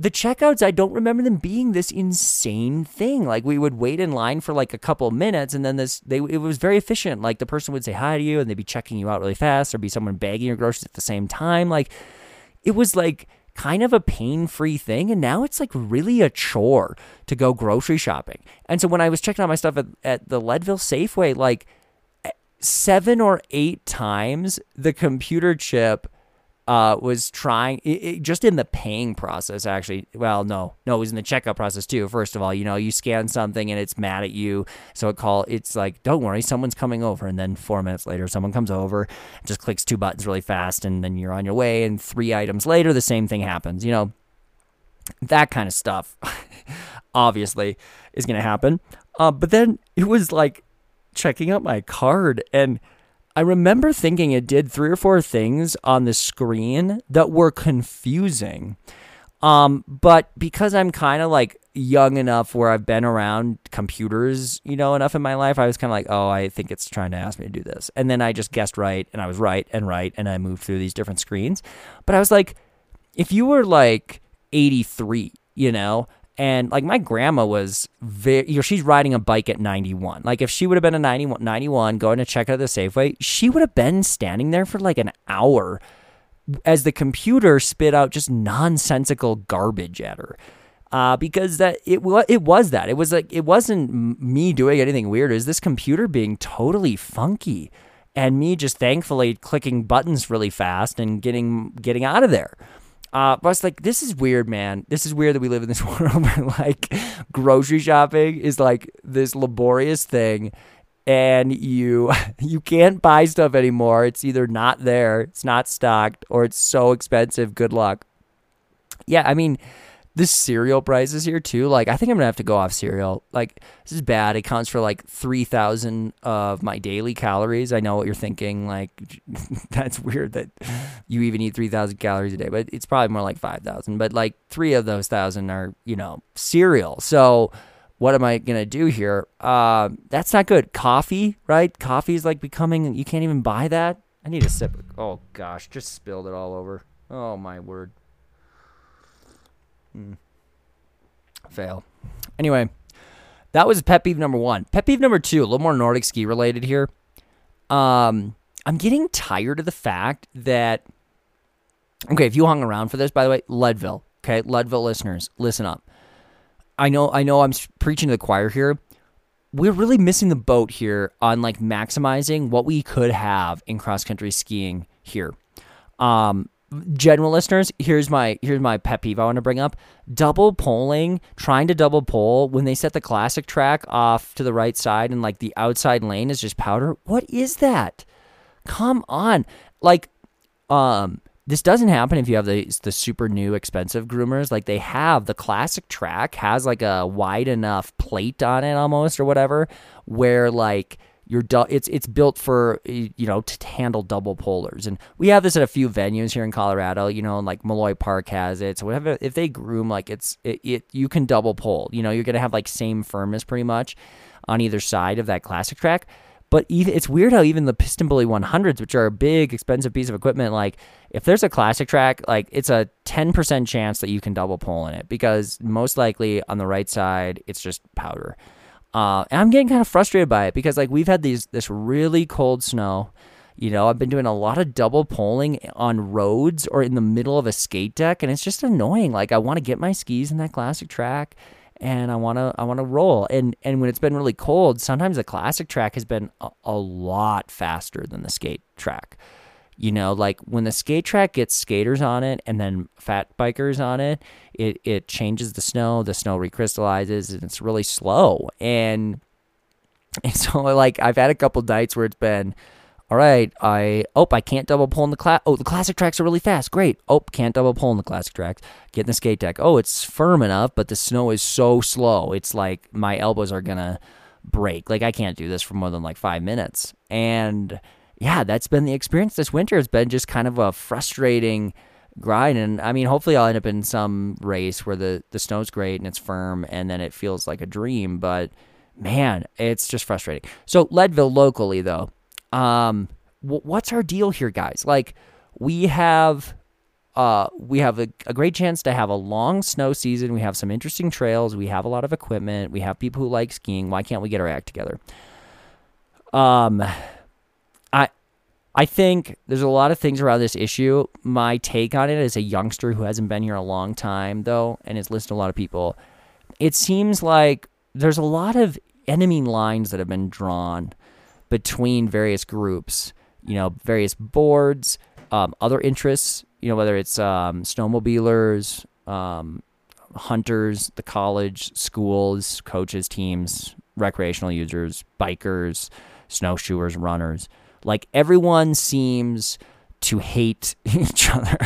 the checkouts, I don't remember them being this insane thing. Like we would wait in line for like a couple of minutes, and then this they it was very efficient. Like the person would say hi to you, and they'd be checking you out really fast. There'd be someone bagging your groceries at the same time. Like it was like kind of a pain-free thing, and now it's like really a chore to go grocery shopping. And so when I was checking out my stuff at, at the Leadville Safeway, like seven or eight times the computer chip uh, was trying it, it, just in the paying process. Actually, well, no, no, it was in the checkout process too. First of all, you know, you scan something and it's mad at you, so it call it's like, don't worry, someone's coming over, and then four minutes later, someone comes over, just clicks two buttons really fast, and then you're on your way. And three items later, the same thing happens. You know, that kind of stuff, obviously, is going to happen. Uh, but then it was like checking out my card and I remember thinking it did three or four things on the screen that were confusing. Um, but because I'm kind of like young enough where I've been around computers, you know, enough in my life, I was kind of like, oh, I think it's trying to ask me to do this. And then I just guessed right, and I was right and right, and I moved through these different screens. But I was like, if you were like 83, you know, and like my grandma was very, you know, she's riding a bike at 91. Like if she would have been a 91, 91 going to check out the Safeway, she would have been standing there for like an hour as the computer spit out just nonsensical garbage at her. Uh, because that it was it was that it was like it wasn't me doing anything weird. It was this computer being totally funky, and me just thankfully clicking buttons really fast and getting getting out of there. Uh, but I was like, this is weird, man. This is weird that we live in this world where like grocery shopping is like this laborious thing and you you can't buy stuff anymore. It's either not there, it's not stocked, or it's so expensive. Good luck. Yeah, I mean, the cereal prices here too. Like I think I'm gonna have to go off cereal. Like this is bad. It counts for like three thousand of my daily calories. I know what you're thinking. Like that's weird that you even eat three thousand calories a day, but it's probably more like five thousand. But like three of those thousand are you know cereal. So what am I gonna do here? Uh, that's not good. Coffee, right? Coffee is like becoming. You can't even buy that. I need a sip. Oh gosh, just spilled it all over. Oh my word. Mm. Fail. Anyway, that was pet peeve number one. Pet peeve number two, a little more Nordic ski related here. Um, I'm getting tired of the fact that. Okay, if you hung around for this, by the way, Leadville. Okay, Leadville listeners, listen up. I know, I know, I'm preaching to the choir here. We're really missing the boat here on like maximizing what we could have in cross country skiing here. Um, general listeners, here's my here's my pet peeve I want to bring up. Double poling, trying to double pole when they set the classic track off to the right side and like the outside lane is just powder. What is that? Come on. Like um this doesn't happen if you have the the super new expensive groomers. Like they have the classic track has like a wide enough plate on it almost or whatever where like you're du- it's it's built for you know to handle double polers and we have this at a few venues here in Colorado you know like Maloit Park has it. So whatever if they groom like it's it, it you can double pole you know you're gonna have like same firmness pretty much on either side of that classic track. But even it's weird how even the PistenBully 100s which are a big expensive piece of equipment like if there's a classic track like it's a 10% chance that you can double pole in it because most likely on the right side it's just powder uh, and I'm getting kind of frustrated by it because like we've had these this really cold snow. You know, I've been doing a lot of double poling on roads or in the middle of a skate deck, and it's just annoying. Like I want to get my skis in that classic track, and I want to I want to roll. And and when it's been really cold, sometimes the classic track has been a, a lot faster than the skate track. You know, like when the skate track gets skaters on it and then fat bikers on it, it it changes the snow, the snow recrystallizes and it's really slow. And and so like I've had a couple nights where it's been all right, I oh I can't double pull in the class. Oh, the classic tracks are really fast. Great. Oh, can't double pull in the classic tracks. Get in the skate deck. Oh, it's firm enough, but the snow is so slow. It's like my elbows are gonna break. Like I can't do this for more than like five minutes. And yeah, that's been the experience this winter. It's been just kind of a frustrating grind. And I mean, hopefully I'll end up in some race where the the snow's great and it's firm, and then it feels like a dream. But man, it's just frustrating. So Leadville locally though um, w- what's our deal here, guys? Like, we have. Uh, we have a, a great chance to have a long snow season. We have some interesting trails. We have a lot of equipment. We have people who like skiing. Why can't we get our act together? Um, I think there's a lot of things around this issue. My take on it as a youngster who hasn't been here a long time, though, and has listened to a lot of people, it seems like there's a lot of enemy lines that have been drawn between various groups, you know, various boards, um, other interests, you know, whether it's um, snowmobilers, um, hunters, the college, schools, coaches, teams, recreational users, bikers, snowshoers, runners. Like everyone seems to hate each other.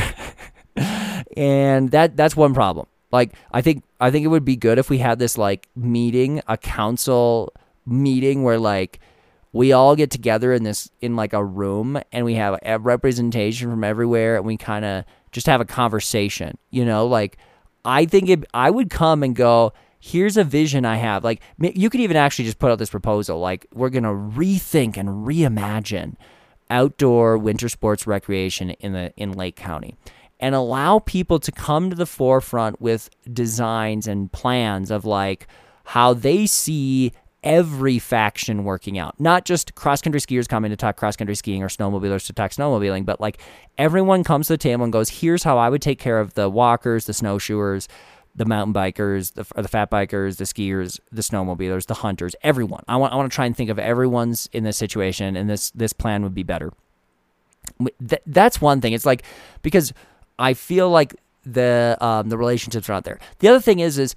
and that that's one problem. Like I think I think it would be good if we had this like meeting, a council meeting where like we all get together in this in like a room and we have a representation from everywhere and we kind of just have a conversation you know like i think it, i would come and go here's a vision i have like you could even actually just put out this proposal like we're going to rethink and reimagine outdoor winter sports recreation in the in lake county and allow people to come to the forefront with designs and plans of like how they see every faction working out. Not just cross country skiers coming to talk cross country skiing or snowmobilers to talk snowmobiling, but like everyone comes to the table and goes, here's how I would take care of the walkers, the snowshoers, the mountain bikers, the, the fat bikers, the skiers, the snowmobilers, the hunters, everyone. I want, I want to try and think of everyone's in this situation, and this this plan would be better. Th- that's one thing. It's like because I feel like the um, the relationships are not there. The other thing is is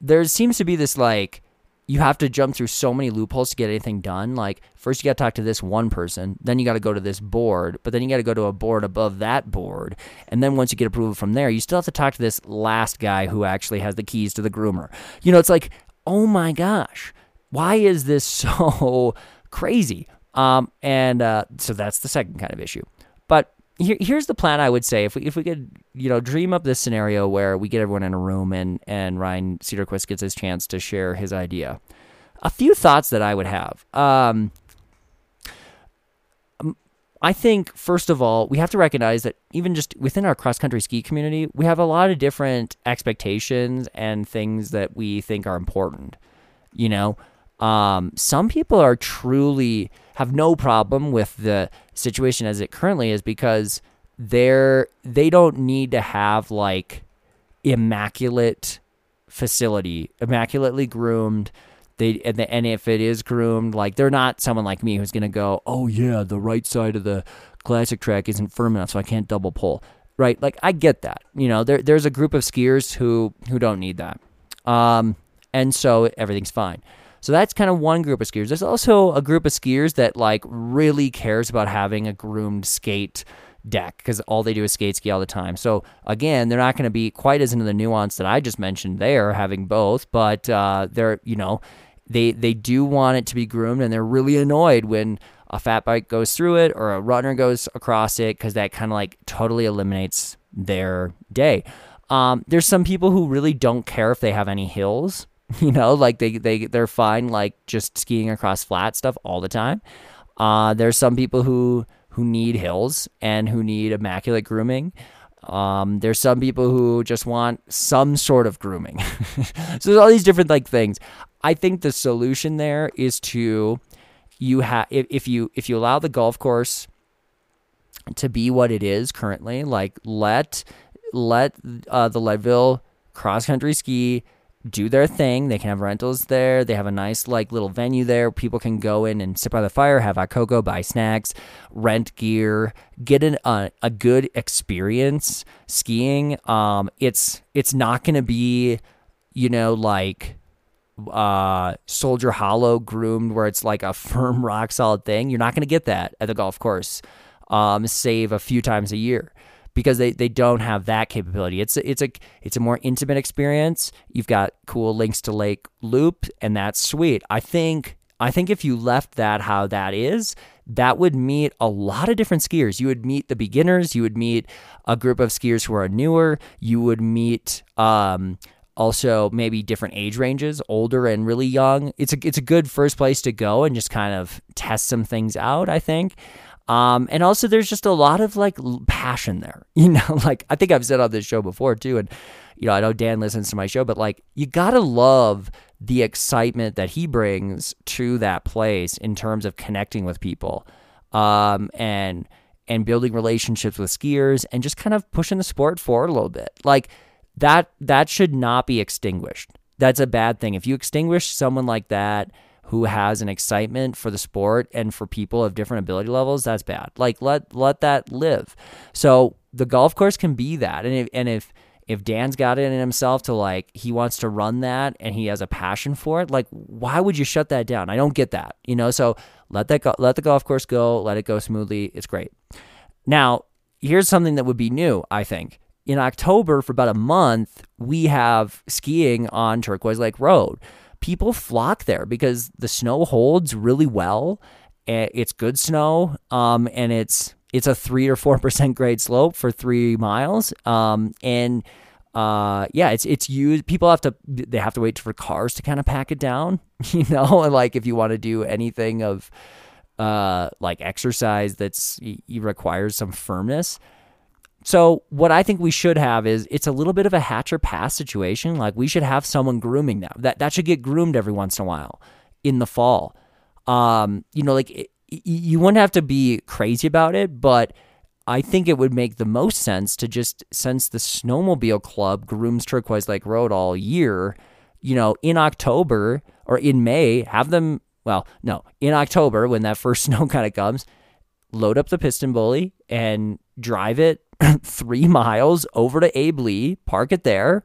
there seems to be this like you have to jump through so many loopholes to get anything done. Like, first you got to talk to this one person, then you got to go to this board, but then you got to go to a board above that board. And then once you get approval from there, you still have to talk to this last guy who actually has the keys to the groomer. You know, it's like, oh my gosh, why is this so crazy? Um, and uh, so that's the second kind of issue. But here, here's the plan I would say if we if we could you know dream up this scenario where we get everyone in a room and and Ryan Sederquist gets his chance to share his idea. A few thoughts that I would have. Um, I think first of all we have to recognize that even just within our cross country ski community, we have a lot of different expectations and things that we think are important. You know, um, some people are truly have no problem with the situation as it currently is because they're they don't need to have like immaculate facility, immaculately groomed. They and, the, and if it is groomed, like they're not someone like me who's gonna go, oh yeah, the right side of the classic track isn't firm enough, so I can't double pull. Right? Like I get that. You know, there there's a group of skiers who who don't need that, um, and so everything's fine. So that's kind of one group of skiers. There's also a group of skiers that like really cares about having a groomed skate deck because all they do is skate ski all the time. So again, they're not going to be quite as into the nuance that I just mentioned there, having both, but uh, they're you know they they do want it to be groomed and they're really annoyed when a fat bike goes through it or a runner goes across it because that kind of like totally eliminates their day. Um, there's some people who really don't care if they have any hills You know, like they they they're fine like just skiing across flat stuff all the time. Uh, there's some people who who need hills and who need immaculate grooming. Um, there's some people who just want some sort of grooming. so there's all these different like things. I think the solution there is to you have if, if you if you allow the golf course to be what it is currently, like let let uh, the Leadville cross country ski do their thing. They can have rentals there. They have a nice like little venue there. People can go in and sit by the fire, have hot cocoa, buy snacks, rent gear, get an, uh, a good experience skiing. Um, it's it's not going to be, you know, like uh, Soldier Hollow groomed where it's like a firm rock solid thing. You're not going to get that at the golf course. Um, save a few times a year because they, they don't have that capability. It's a, it's a it's a more intimate experience. You've got cool links to Lake Loop, and that's sweet. I think I think if you left that how that is, that would meet a lot of different skiers. You would meet the beginners. You would meet a group of skiers who are newer. You would meet um, also maybe different age ranges, older and really young. It's a it's a good first place to go and just kind of test some things out. I think. Um, and also there's just a lot of like passion there, you know, like I think I've said on this show before too. And, you know, I know Dan listens to my show, but like you gotta love the excitement that he brings to that place in terms of connecting with people, um, and, and building relationships with skiers and just kind of pushing the sport forward a little bit. Like that, that should not be extinguished. That's a bad thing. If you extinguish someone like that, who has an excitement for the sport and for people of different ability levels, that's bad. Like let let that live. So the golf course can be that. And if and if if Dan's got it in himself to like he wants to run that and he has a passion for it, like why would you shut that down? I don't get that. You know, so let that go, let the golf course go, let it go smoothly. It's great. Now, here's something that would be new, I think. In October for about a month, we have skiing on Turquoise Lake Road people flock there because the snow holds really well. It's good snow, um, and it's it's a three or four percent grade slope for three miles, um, and uh, yeah, it's it's used. People have to they have to wait for cars to kind of pack it down, you know. like if you want to do anything of uh, like exercise that's requires some firmness, so what I think we should have is it's a little bit of a Hatcher Pass situation. Like we should have someone grooming them. That that should get groomed every once in a while in the fall. Um, you know, like it, you wouldn't have to be crazy about it, but I think it would make the most sense to just since the snowmobile club grooms Turquoise Lake Road all year, you know, in October or in May, have them well, no, in October when that first snow kind of comes, load up the PistenBully and drive it three miles over to Abe Lee, park it there,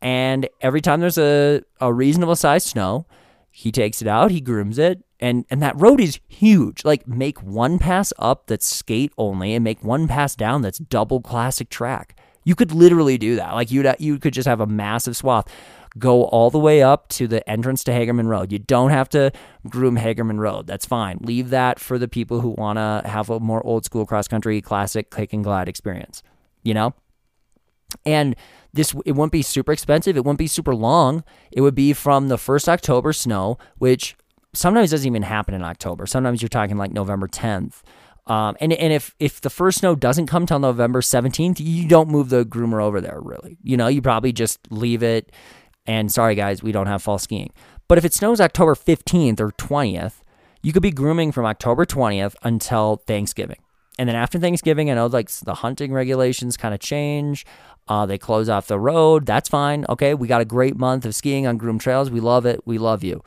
and every time there's a, a reasonable size snow, he takes it out, he grooms it, and and that road is huge. Like make one pass up that's skate only, and make one pass down that's double classic track. You could literally do that. Like you'd you could just have a massive swath go all the way up to the entrance to Hagerman Road. You don't have to groom Hagerman Road. That's fine. Leave that for the people who want to have a more old school cross country classic kick and glide experience, you know? And this it wouldn't be super expensive. It wouldn't be super long. It would be from the first October snow, which sometimes doesn't even happen in October. Sometimes you're talking like November 10th. Um, and and if if the first snow doesn't come till November 17th, you don't move the groomer over there really. You know, you probably just leave it and sorry, guys, we don't have fall skiing. But if it snows October 15th or 20th, you could be grooming from October 20th until Thanksgiving. And then after Thanksgiving, I know like the hunting regulations kind of change. Uh, they close off the road. That's fine. Okay, we got a great month of skiing on groomed trails. We love it. We love you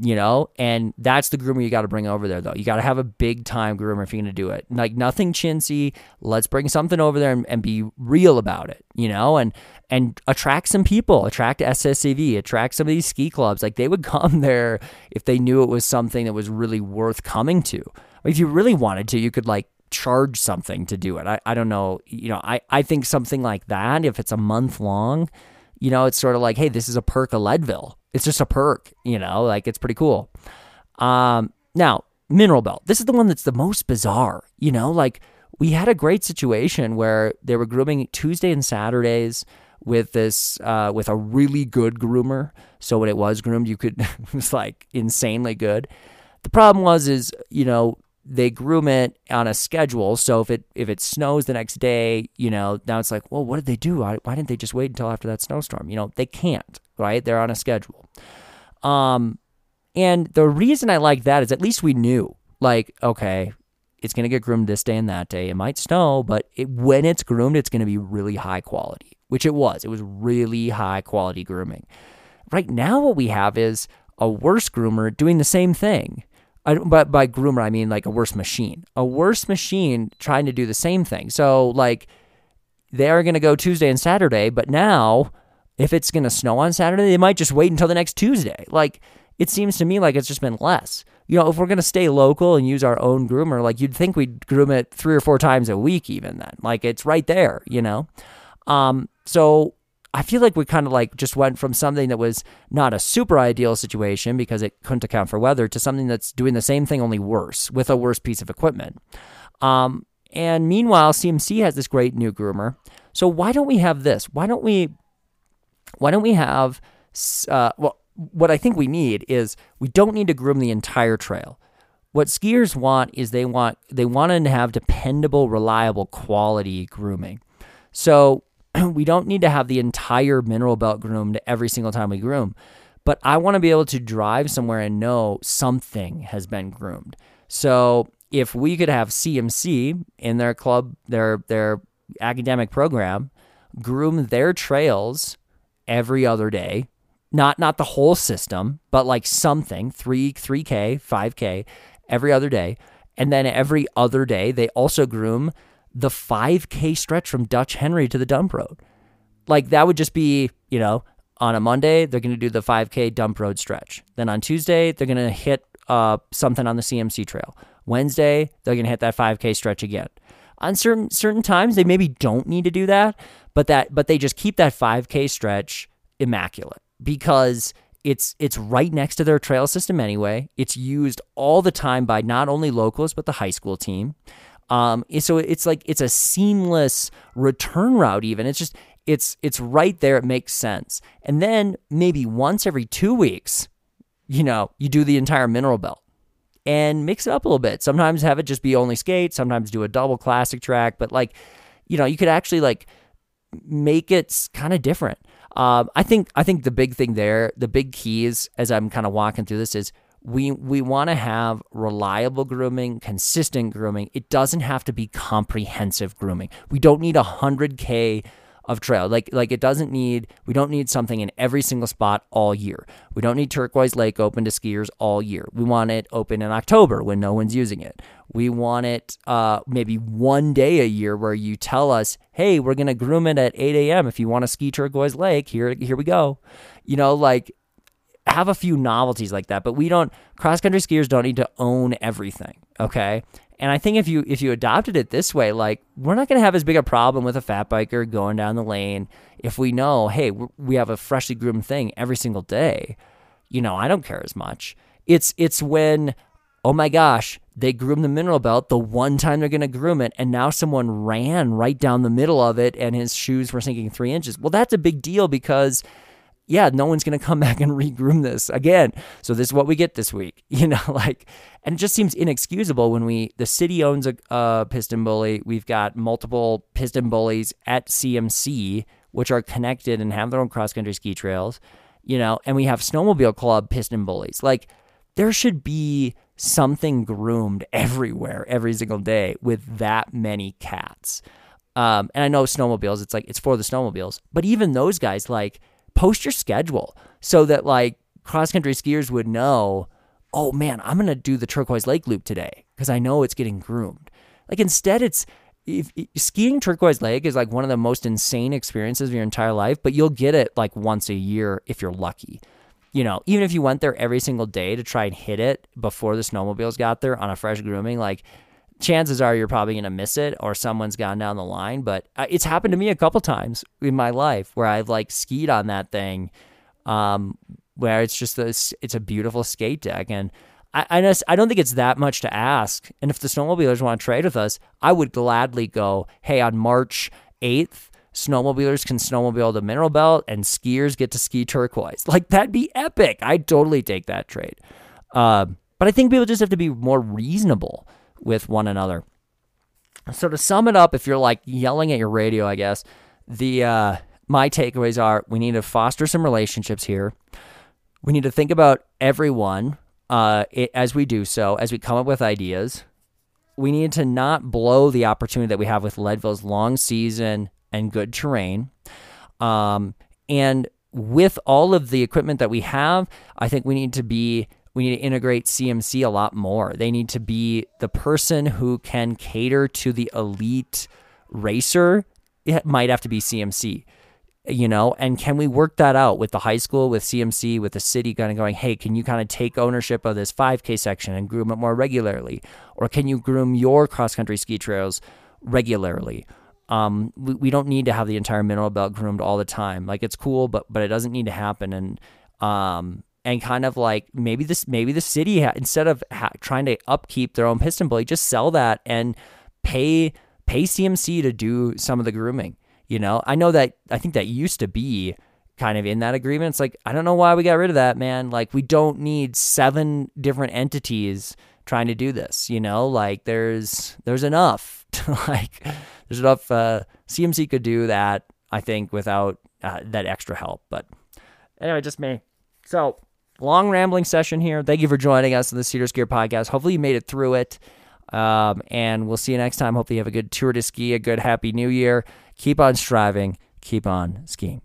you know? And that's the groomer you got to bring over there though. You got to have a big time groomer if you're going to do it. Like nothing chintzy. Let's bring something over there and, and, be real about it you know? And and attract some people. Attract sscv attract some of these ski clubs. Like they would come there if they knew it was something that was really worth coming to. If you really wanted to you could like charge something to do it. I, I don't know. You know I, I think something like that if it's a month long you know it's sort of like hey this is a perk of leadville it's just a perk, you know, like it's pretty cool. Um, now, Mineral Belt. This is the one that's the most bizarre, you know, like we had a great situation where they were grooming Tuesday and Saturdays with this uh, with a really good groomer. So when it was groomed, you could it was like insanely good. The problem was is, you know, they groom it on a schedule. So if it if it snows the next day, you know, now it's like, well, what did they do? Why, why didn't they just wait until after that snowstorm? You know, they can't, right? They're on a schedule. Um, and the reason I like that is at least we knew, like, okay, it's gonna get groomed this day and that day. It might snow, but it, when it's groomed, it's gonna be really high quality, which it was. It was really high quality grooming right now what we have is a worse groomer doing the same thing. I, but by groomer, I mean like a worse machine. A worse machine trying to do the same thing. So, like, they are going to go Tuesday and Saturday, but now if it's going to snow on Saturday, they might just wait until the next Tuesday. Like, it seems to me like it's just been less. You know, if we're going to stay local and use our own groomer, like you'd think we'd groom it three or four times a week, even then. Like, it's right there, you know? Um, so I feel like we kind of like just went from something that was not a super ideal situation because it couldn't account for weather to something that's doing the same thing only worse with a worse piece of equipment. Um, and meanwhile, CMC has this great new groomer. So why don't we have this? Why don't we? Why don't we have? Uh, well, what I think we need is we don't need to groom the entire trail. What skiers want is they want they want to have dependable, reliable, quality grooming. So we don't need to have the entire mineral belt groomed every single time we groom, but I want to be able to drive somewhere and know something has been groomed. So if we could have CMC in their club, their their academic program, groom their trails every other day, not not the whole system, but like something, 3 3k, 5k every other day, and then every other day they also groom the 5K stretch from Dutch Henry to the dump road. Like that would just be, you know, on a Monday, they're going to do the 5K dump road stretch. Then on Tuesday, they're going to hit uh, something on the CMC trail. Wednesday, they're going to hit that 5K stretch again. On certain certain times, they maybe don't need to do that, but that but they just keep that 5K stretch immaculate because it's it's right next to their trail system anyway. It's used all the time by not only locals but the high school team. Um, so it's like it's a seamless return route. Even it's just it's it's right there. It makes sense. And then maybe once every two weeks, you know, you do the entire mineral belt and mix it up a little bit. Sometimes have it just be only skate. Sometimes do a double classic track. But like, you know, you could actually like make it kind of different. Um, I think I think the big thing there, the big keys as I'm kind of walking through this is we we want to have reliable grooming, consistent grooming. It doesn't have to be comprehensive grooming. We don't need a hundred k of trail. Like like it doesn't need we don't need something in every single spot all year. We don't need Turquoise Lake open to skiers all year. We want it open in October when no one's using it. We want it uh, maybe one day a year where you tell us, hey, we're gonna groom it at 8 a.m. If you want to ski Turquoise Lake, here here we go. You know, like have a few novelties like that, but we don't cross country skiers don't need to own everything, okay? And I think if you if you adopted it this way, like we're not going to have as big a problem with a fat biker going down the lane if we know, hey, we have a freshly groomed thing every single day. You know, I don't care as much. It's it's when oh my gosh, they groom the mineral belt the one time they're going to groom it, and now someone ran right down the middle of it and his shoes were sinking three inches. Well, that's a big deal because yeah, no one's going to come back and regroom this again. So this is what we get this week, you know, like, and it just seems inexcusable when we, the city owns a, a PistenBully. We've got multiple PistenBullies at CMC, which are connected and have their own cross country ski trails, you know, and we have snowmobile club PistenBullies. Like, there should be something groomed everywhere, every single day with that many cats. Um, and I know snowmobiles, it's like, it's for the snowmobiles, but even those guys, like, post your schedule so that like cross country skiers would know, oh man, I'm going to do the Turquoise Lake Loop today because I know it's getting groomed. Like instead, it's if, if, skiing Turquoise Lake is like one of the most insane experiences of your entire life, but you'll get it like once a year if you're lucky. You know, even if you went there every single day to try and hit it before the snowmobiles got there on a fresh grooming, like chances are you're probably going to miss it or someone's gone down the line. But uh, it's happened to me a couple times in my life where I've like skied on that thing, um, where it's just this, it's a beautiful skate deck. And I, I, don't think it's that much to ask. And if the snowmobilers want to trade with us, I would gladly go, hey, on March 8th, snowmobilers can snowmobile the mineral belt and skiers get to ski turquoise. Like that'd be epic. I'd totally take that trade. Uh, but I think people just have to be more reasonable with one another. So to sum it up, if you're like yelling at your radio, I guess the uh, my takeaways are: we need to foster some relationships here. We need to think about everyone uh, it, as we do so, as we come up with ideas. We need to not blow the opportunity that we have with Leadville's long season and good terrain. Um, and with all of the equipment that we have, I think we need to be we need to integrate CMC a lot more. They need to be the person who can cater to the elite racer. It might have to be CMC, you know. And can we work that out with the high school, with CMC, with the city, kind of going, hey, can you kind of take ownership of this 5K section and groom it more regularly, or can you groom your cross country ski trails regularly? Um, we, we don't need to have the entire mineral belt groomed all the time. Like it's cool, but but it doesn't need to happen. And um, and kind of like maybe this maybe the city ha- instead of ha- trying to upkeep their own PistenBully, just sell that and pay pay CMC to do some of the grooming. You know, I know that I think that used to be kind of in that agreement. It's like I don't know why we got rid of that, man. Like we don't need seven different entities trying to do this. You know, like there's there's enough to like there's enough. Uh, CMC could do that, I think, without uh, that extra help. But anyway, just me. So long rambling session here. Thank you for joining us in the Seder Skier podcast. Hopefully, you made it through it. Um, and we'll see you next time. Hopefully, you have a good Tour de Ski, a good happy new year. Keep on striving, keep on skiing.